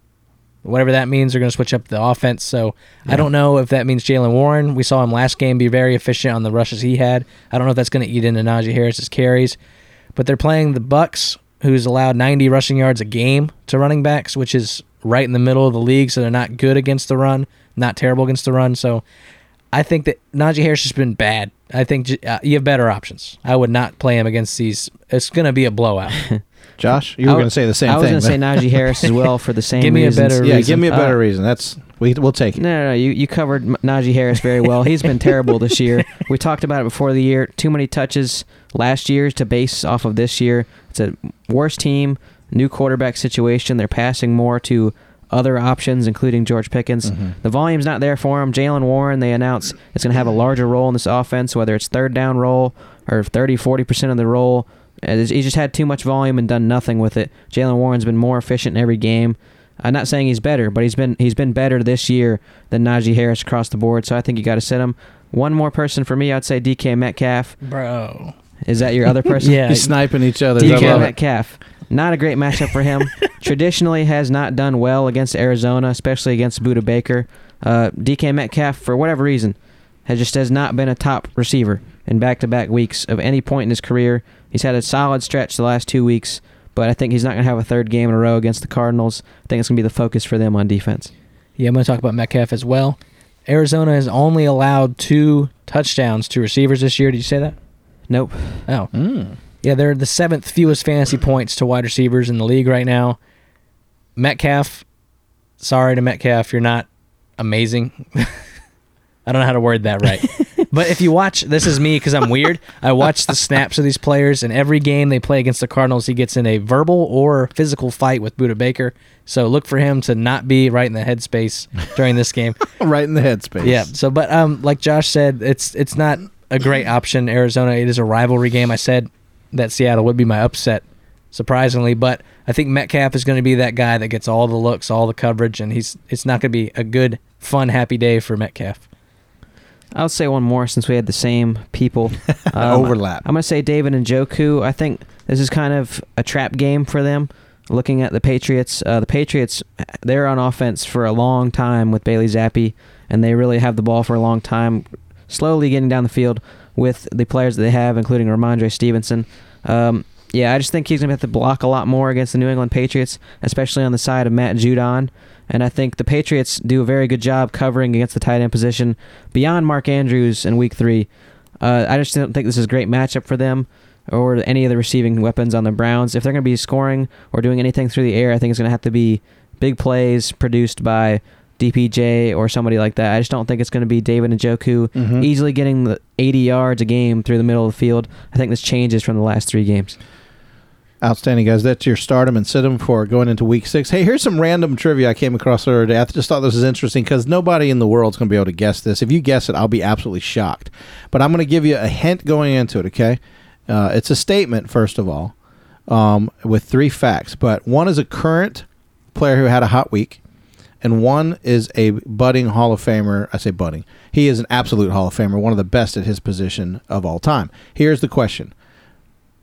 Whatever that means, they're going to switch up the offense. So Yeah. I don't know if that means Jaylen Warren. We saw him last game be very efficient on the rushes he had. I don't know if that's going to eat into Najee Harris's carries. But they're playing the Bucks, who's allowed 90 rushing yards a game to running backs, which is right in the middle of the league. So they're not good against the run, not terrible against the run. So I think that Najee Harris has been bad. I think uh, you have better options. I would not play him against these. It's going to be a blowout. Josh, you were going to say the same thing. I was going to say but- Najee Harris as well for the same Give me a reasons. better yeah, reason. give me a better Uh, reason. That's we we'll take it. No, no, no. You, you covered Najee Harris very well. He's been terrible this year. We talked about it before the year. Too many touches last year to base off of this year. It's a worse team, new quarterback situation. They're passing more to other options, including George Pickens. Mhm. The volume's not there for him. Jaylen Warren, they announced, is going to have a larger role in this offense, whether it's third down role or 30, 40% of the role. Uh, He just had too much volume and done nothing with it. Jaylen Warren's been more efficient in every game. I'm not saying he's better, but he's been he's been better this year than Najee Harris across the board. So I think you got to sit him. One more person for me, I'd say DK Metcalf. Bro. Is that your other person? Yeah. He's sniping each other. I DK love. Metcalf. Not a great matchup for him. Traditionally has not done well against Arizona, especially against Budda Baker. Uh, DK Metcalf, for whatever reason, has just has not been a top receiver in back-to-back weeks of any point in his career. He's had a solid stretch the last two weeks, but I think he's not going to have a third game in a row against the Cardinals. I think it's going to be the focus for them on defense. Yeah, I'm going to talk about Metcalf as well. Arizona has only allowed two touchdowns to receivers this year. Did you say that? Nope. Oh. Mm. Yeah, they're the seventh fewest fantasy points to wide receivers in the league right now. Metcalf, sorry to Metcalf, you're not amazing. I don't know how to word that right. but if you watch, this is me because I'm weird. I watch the snaps of these players, and every game they play against the Cardinals, he gets in a verbal or physical fight with Budda Baker. So look for him to not be right in the headspace during this game. Right in the headspace. Yeah. So, but um, like Josh said, it's it's not a great option. Arizona. It is a rivalry game. I said that Seattle would be my upset, surprisingly, but I think Metcalf is going to be that guy that gets all the looks, all the coverage, and he's it's not going to be a good, fun, happy day for Metcalf. I'll say one more since we had the same people. Um, Overlap. I'm going to say David Njoku. I think this is kind of a trap game for them. Looking at the Patriots, uh, the Patriots, they're on offense for a long time with Bailey Zappe, and they really have the ball for a long time, slowly getting down the field with the players that they have, including Rhamondre Stevenson. Um, yeah, I just think he's going to have to block a lot more against the New England Patriots, especially on the side of Matt Judon. And I think the Patriots do a very good job covering against the tight end position beyond Mark Andrews in week three. Uh, I just don't think this is a great matchup for them or any of the receiving weapons on the Browns. If they're going to be scoring or doing anything through the air, I think it's going to have to be big plays produced by DPJ or somebody like that. I just don't think it's going to be David Njoku Mhm. easily getting the 80 yards a game through the middle of the field. I think this changes from the last three games. Outstanding, guys. That's your stardom and sit for going into week six. Hey, here's some random trivia I came across the other day. I just thought this was interesting because nobody in the world's going to be able to guess this. If you guess it, I'll be absolutely shocked. But I'm going to give you a hint going into it, okay? Uh, it's a statement, first of all, um, with three facts. But one is a current player who had a hot week, and one is a budding Hall of Famer. I say budding. He is an absolute Hall of Famer, one of the best at his position of all time. Here's the question.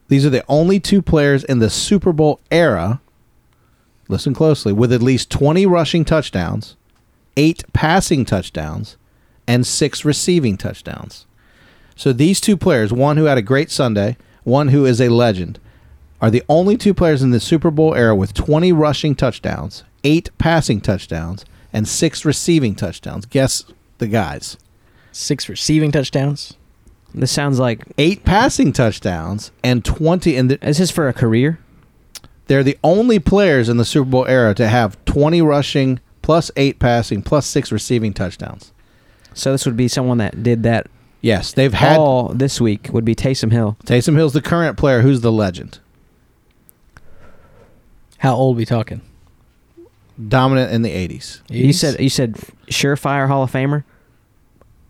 These are the only two players in the Super Bowl era, listen closely, with at least 20 rushing touchdowns, eight passing touchdowns, and six receiving touchdowns. So these two players, one who had a great Sunday, one who is a legend, are the only two players in the Super Bowl era with 20 rushing touchdowns, eight passing touchdowns, and six receiving touchdowns. Guess the guys. Six receiving touchdowns. This sounds like Eight passing touchdowns and 20 and the, is this for a career? They're the only players in the Super Bowl era to have 20 rushing, plus 8 passing, plus 6 receiving touchdowns. So this would be someone that did that Yes, they've had all this week would be Taysom Hill. Taysom Hill's the current player who's the legend. How old we talking? Dominant in the 80s. You said you said surefire Hall of Famer.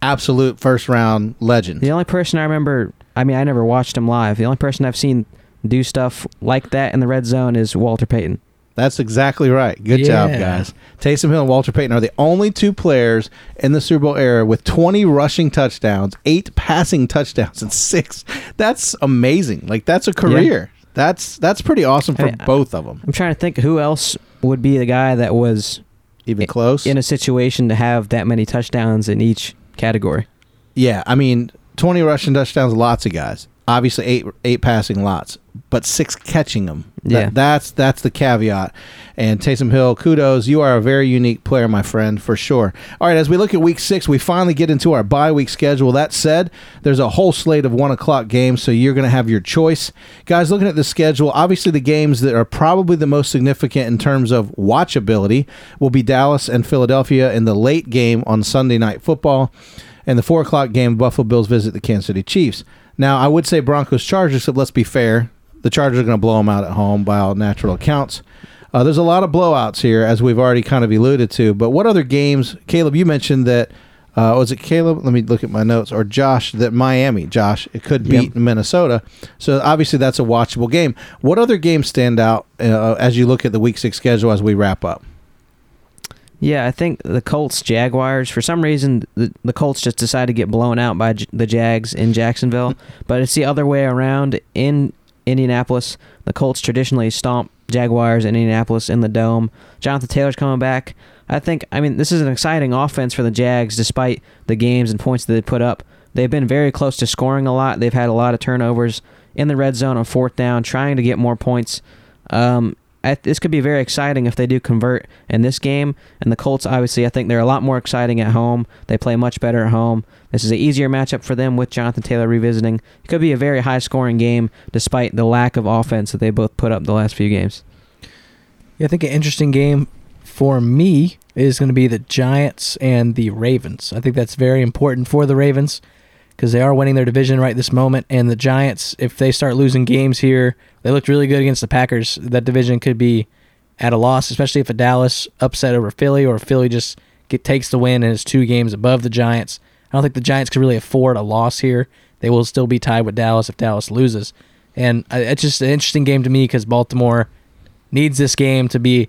Absolute first round legend. The only person I remember, I mean, I never watched him live. The only person I've seen do stuff like that in the red zone is Walter Payton. That's exactly right. Good job, guys. Taysom Hill and Walter Payton are the only two players in the Super Bowl era with 20 rushing touchdowns, 8 passing touchdowns, and 6. That's amazing. Like that's a career. That's that's pretty awesome for I mean, both of them. I'm trying to think who else would be the guy that was even close. in a situation to have that many touchdowns in each category. Yeah, I mean, twenty rushing touchdowns, lots of guys. Obviously, eight eight passing, lots, but six catching them. That- Yeah. that's that's the caveat. And Taysom Hill, kudos. You are a very unique player, my friend, for sure. All right, as we look at Week Six, we finally get into our bye week schedule. That said, there's a whole slate of one o'clock games, so you're going to have your choice, guys. Looking at the schedule, obviously the games that are probably the most significant in terms of watchability will be Dallas and Philadelphia in the late game on Sunday Night Football and the four o'clock game, Buffalo Bills visit the Kansas City Chiefs. Now, I would say Broncos Chargers, but let's be fair. The Chargers are going to blow them out at home by all natural accounts. Uh, there's a lot of blowouts here, as we've already kind of alluded to. But what other games, Caleb? You mentioned that. Uh, was it Caleb? Let me look at my notes. Or Josh? That Miami, Josh, it could Yep. beat Minnesota. So obviously that's a watchable game. What other games stand out uh, as you look at the Week Six schedule as we wrap up? Yeah, I think the Colts Jaguars for some reason the, the Colts just decided to get blown out by J- the Jags in Jacksonville, but it's the other way around in Indianapolis. The Colts traditionally stomp Jaguars in Indianapolis in the dome. Jonathan Taylor's coming back. I think I mean this is an exciting offense for the Jags despite the games and points that they put up. They've been very close to scoring a lot. They've had a lot of turnovers in the red zone on fourth down, trying to get more points. Um, I, this could be very exciting if they do convert in this game. And the Colts, obviously, I think they're a lot more exciting at home. They play much better at home. This is an easier matchup for them with Jonathan Taylor revisiting. It could be a very high scoring game despite the lack of offense that they both put up the last few games. Yeah, I think an interesting game for me is going to be the Giants and the Ravens. I think that's very important for the Ravens because they are winning their division right this moment. And the Giants, if they start losing games here, they looked really good against the Packers. That division could be at a loss, especially if a Dallas upset over Philly or Philly just get, takes the win and is two games above the Giants. I don't think the Giants could really afford a loss here. They will still be tied with Dallas if Dallas loses. And uh, it's just an interesting game to me because Baltimore needs this game to be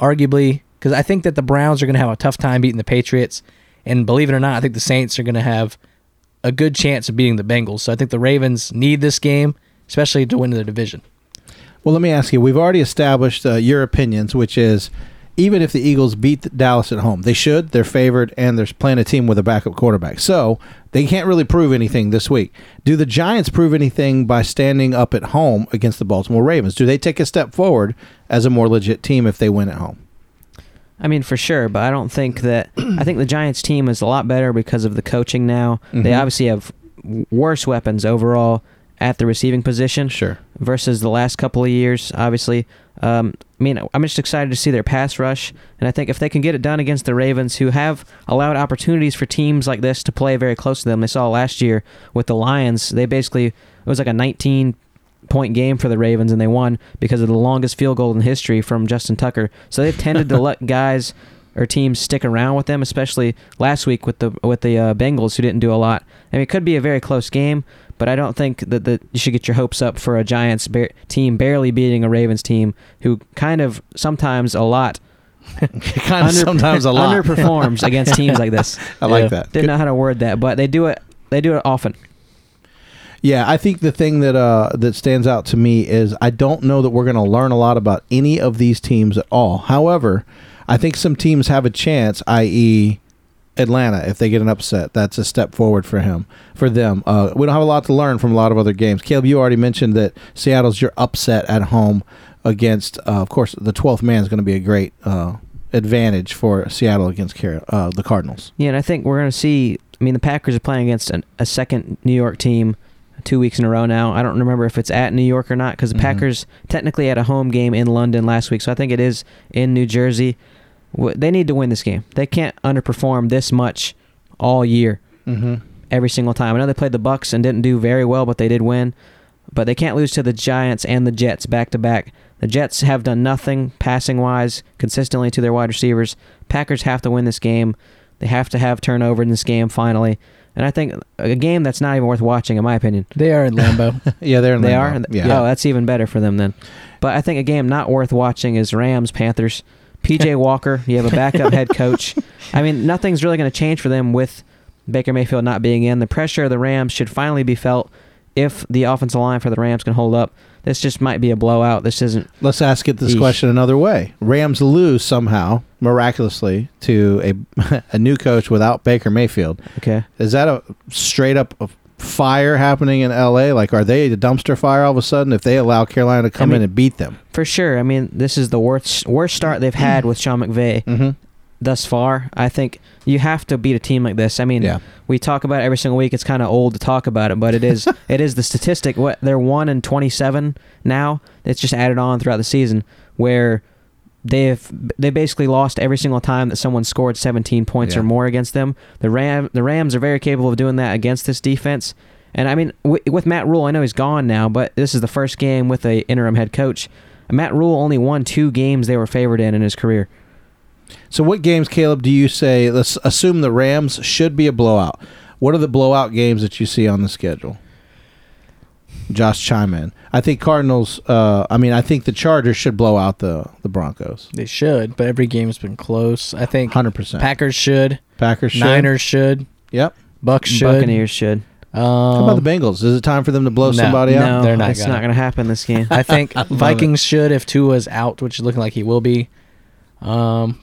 arguably because I think that the Browns are going to have a tough time beating the Patriots, and believe it or not, I think the Saints are going to have a good chance of beating the Bengals. So I think the Ravens need this game, especially to win the division. Well, let me ask you. We've already established uh, your opinions, which is even if the Eagles beat Dallas at home, they should. They're favored, and they're playing a team with a backup quarterback, so they can't really prove anything this week. Do the Giants prove anything by standing up at home against the Baltimore Ravens? Do they take a step forward as a more legit team if they win at home? I mean, for sure, but I don't think that. I think the Giants team is a lot better because of the coaching now. They Mhm. obviously have worse weapons overall at the receiving position. Sure. versus the last couple of years, obviously. Um, I mean, I'm just excited to see their pass rush, and I think if they can get it done against the Ravens, who have allowed opportunities for teams like this to play very close to them. They saw last year with the Lions, they basically it was like a 19 point game for the Ravens, and they won because of the longest field goal in history from Justin Tucker. So they've tended to let guys or teams stick around with them, especially last week with the with the uh, Bengals, who didn't do a lot. I mean, it could be a very close game, but I don't think that, that you should get your hopes up for a Giants ba- team barely beating a Ravens team who kind of sometimes a lot kind of under- sometimes a lot. underperforms against teams like this. I like Yeah. that. Didn't know how to word that, but they do it. They do it often. Yeah, I think the thing that uh, that stands out to me is I don't know that we're going to learn a lot about any of these teams at all. However, I think some teams have a chance, i.e., Atlanta. If they get an upset, that's a step forward for him, for them. Uh, we don't have a lot to learn from a lot of other games. Caleb, you already mentioned that Seattle's your upset at home against. Uh, of course, the twelfth man is going to be a great uh, advantage for Seattle against Car- uh, the Cardinals. Yeah, and I think we're going to see. I mean, the Packers are playing against an, a second New York team two weeks in a row now. I don't remember if it's at New York or not because the Mhm. Packers technically had a home game in London last week, so I think it is in New Jersey. They need to win this game. They can't underperform this much all year, Mm-hmm. every single time. I know they played the Bucks and didn't do very well, but they did win. But they can't lose to the Giants and the Jets back to back. The Jets have done nothing passing wise consistently to their wide receivers. Packers have to win this game. They have to have turnover in this game finally. And I think a game that's not even worth watching, in my opinion. They are in Lambeau. Yeah, they're in They Lambeau. are. Yeah. Oh, that's even better for them then. But I think a game not worth watching is Rams Panthers. PJ Walker, you have a backup head coach. I mean, nothing's really going to change for them with Baker Mayfield not being in. The pressure of the Rams should finally be felt if the offensive line for the Rams can hold up. This just might be a blowout. This isn't. Let's ask it this Eesh. question another way. Rams lose somehow, miraculously, to a a new coach without Baker Mayfield. Okay. Is that a straight up fire happening in LA? Like, are they a dumpster fire all of a sudden if they allow Carolina to come I mean- in and beat them? For sure. I mean, this is the worst worst start they've had with Sean McVay Mm-hmm. Thus far. I think you have to beat a team like this. I mean, Yeah. we talk about it every single week. It's kind of old to talk about it, but it is it is the statistic. What they're one and twenty seven now. It's just added on throughout the season where they've they basically lost every single time that someone scored seventeen points Yeah. or more against them. The Ram the Rams are very capable of doing that against this defense. And I mean, w- with Matt Rhule, I know he's gone now, but this is the first game with a interim head coach. Matt Rhule only won two games they were favored in in his career. So, what games, Caleb, do you say? Let's assume the Rams should be a blowout. What are the blowout games that you see on the schedule? Josh chime in. I think Cardinals. Uh, I mean, I think the Chargers should blow out the the Broncos. They should, but every game's been close. I think Hundred percent. Packers should, Packers should. Niners should, Yep. Bucks should. Buccaneers should. Um, How about the Bengals? Is it time for them to blow no, somebody out? no, they're not It's gonna. not going to happen this game. I think love Vikings should if Tua's out, which is looking like he will be. Um,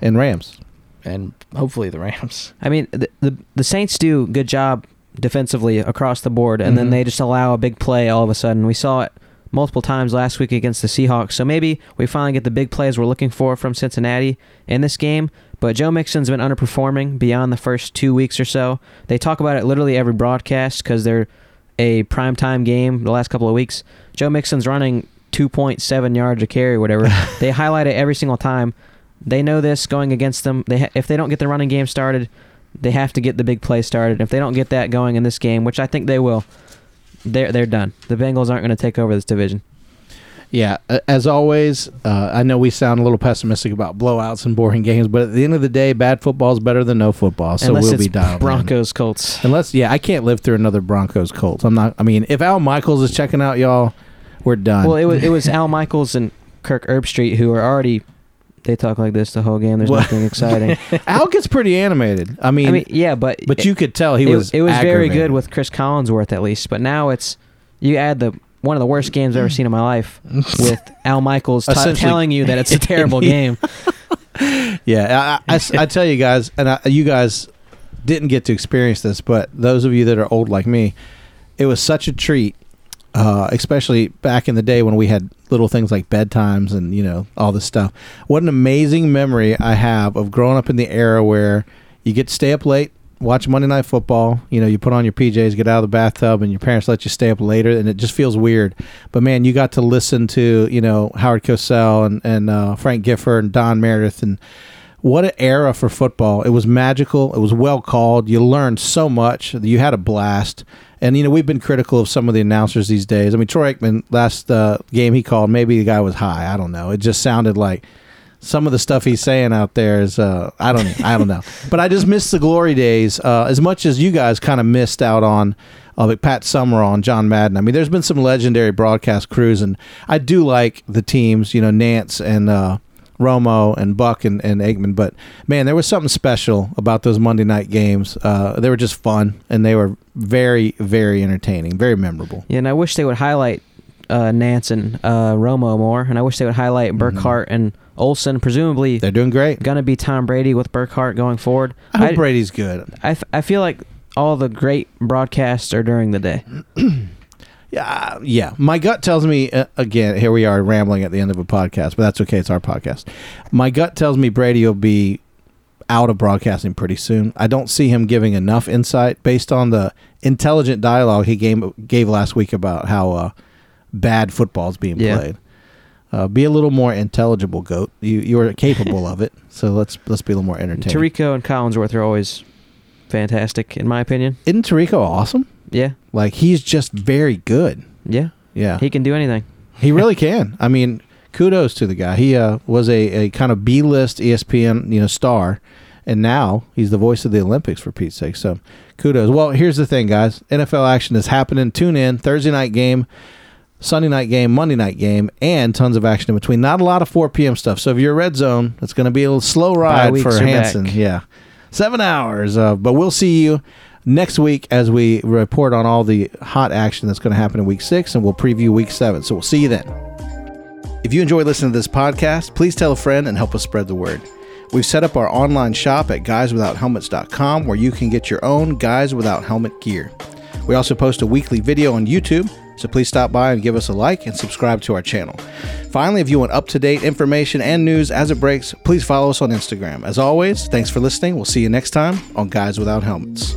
And Rams. and hopefully the Rams. I mean, the, the the Saints do good job defensively across the board, and Mhm. then they just allow a big play all of a sudden. We saw it multiple times last week against the Seahawks. So maybe we finally get the big plays we're looking for from Cincinnati in this game. But Joe Mixon's been underperforming beyond the first two weeks or so. They talk about it literally every broadcast because they're a primetime game the last couple of weeks. Joe Mixon's running 2.7 yards a carry whatever. they highlight it every single time. They know this going against them. They ha- if they don't get the running game started, they have to get the big play started. If they don't get that going in this game, which I think they will, they're they're done. The Bengals aren't going to take over this division. Yeah, as always, uh, I know we sound a little pessimistic about blowouts and boring games, but at the end of the day, bad football is better than no football. So Unless we'll be dialed in. Broncos Colts. Unless, yeah, I can't live through another Broncos Colts. I'm not. I mean, if Al Michaels is checking out, y'all, we're done. Well, it was it was Al Michaels and Kirk Herbstreit who are already. They talk like this the whole game. There's What? nothing exciting. Al gets pretty animated. I mean, I mean, yeah, but but you could tell he it, was. it was very aggravated. good with Chris Collinsworth at least. But now it's you add the one of the worst games I've ever seen in my life with Al Michaels t- Essentially- telling you that it's a terrible game. Yeah, I, I- I s- I tell you guys, and I, you guys didn't get to experience this, but those of you that are old like me, it was such a treat, uh, especially back in the day when we had little things like bedtimes and you know all this stuff. What an amazing memory I have of growing up in the era where you get to stay up late. Watch Monday Night Football. You know, you put on your PJs, get out of the bathtub, and your parents let you stay up later, and it just feels weird. But man, you got to listen to you know Howard Cosell and and uh, Frank Gifford and Don Meredith and what an era for football. It was magical. It was well called. You learned so much. You had a blast. And, you know, we've been critical of some of the announcers these days. I mean, Troy Aikman, last uh, game he called, maybe the guy was high. I don't know. It just sounded like some of the stuff he's saying out there is, uh, I don't know. I don't know. But I just miss the glory days uh, as much as you guys kind of missed out on uh, like Pat Summerall and John Madden. I mean, there's been some legendary broadcast crews, and I do like the teams, you know, Nance and uh, Romo and Buck and, and Aikman. But man, there was something special about those Monday night games. Uh, they were just fun, and they were very, very entertaining, very memorable. Yeah, and I wish they would highlight uh, Nance and uh, Romo more, and I wish they would highlight Mm-hmm. Burkhardt and Olsen. Presumably, They're doing great. gonna be Tom Brady with Burkhardt going forward. I hope I, Brady's good. I, f- I feel like all the great broadcasts are during the day. Yeah, yeah. My gut tells me uh, again. Here we are rambling at the end of a podcast, but that's okay. It's our podcast. My gut tells me Brady will be out of broadcasting pretty soon. I don't see him giving enough insight based on the intelligent dialogue he gave gave last week about how uh, bad football is being Yeah. played. Uh, be a little more intelligible, goat. You you are capable of it. So let's let's be a little more entertaining. Tirico and Collinsworth are always fantastic, in my opinion. Isn't Tirico awesome? Yeah, Like he's just very good. yeah, Yeah, he can do anything. He really can. I mean, kudos to the guy. He uh, was a, a kind of B list ESPN you know star, and now he's the voice of the Olympics for Pete's sake. So, kudos. Well, here's the thing, guys. NFL action is happening. Tune in Thursday night game, Sunday night game, Monday night game, and tons of action in between. Not a lot of 4 p.m. stuff. So if you're a red zone, it's going to be a little slow ride for Hanson. Yeah, seven hours. Uh, but we'll see you next week as we report on all the hot action that's going to happen in week six, and we'll preview week seven. So we'll see you then. If you enjoy listening to this podcast, please tell a friend and help us spread the word. We've set up our online shop at guyswithouthelmets.com where you can get your own Guys Without Helmet gear. We also post a weekly video on YouTube, so please stop by and give us a like and subscribe to our channel. Finally, if you want up to date information and news as it breaks, please follow us on Instagram. As always, thanks for listening. We'll see you next time on Guys Without Helmets.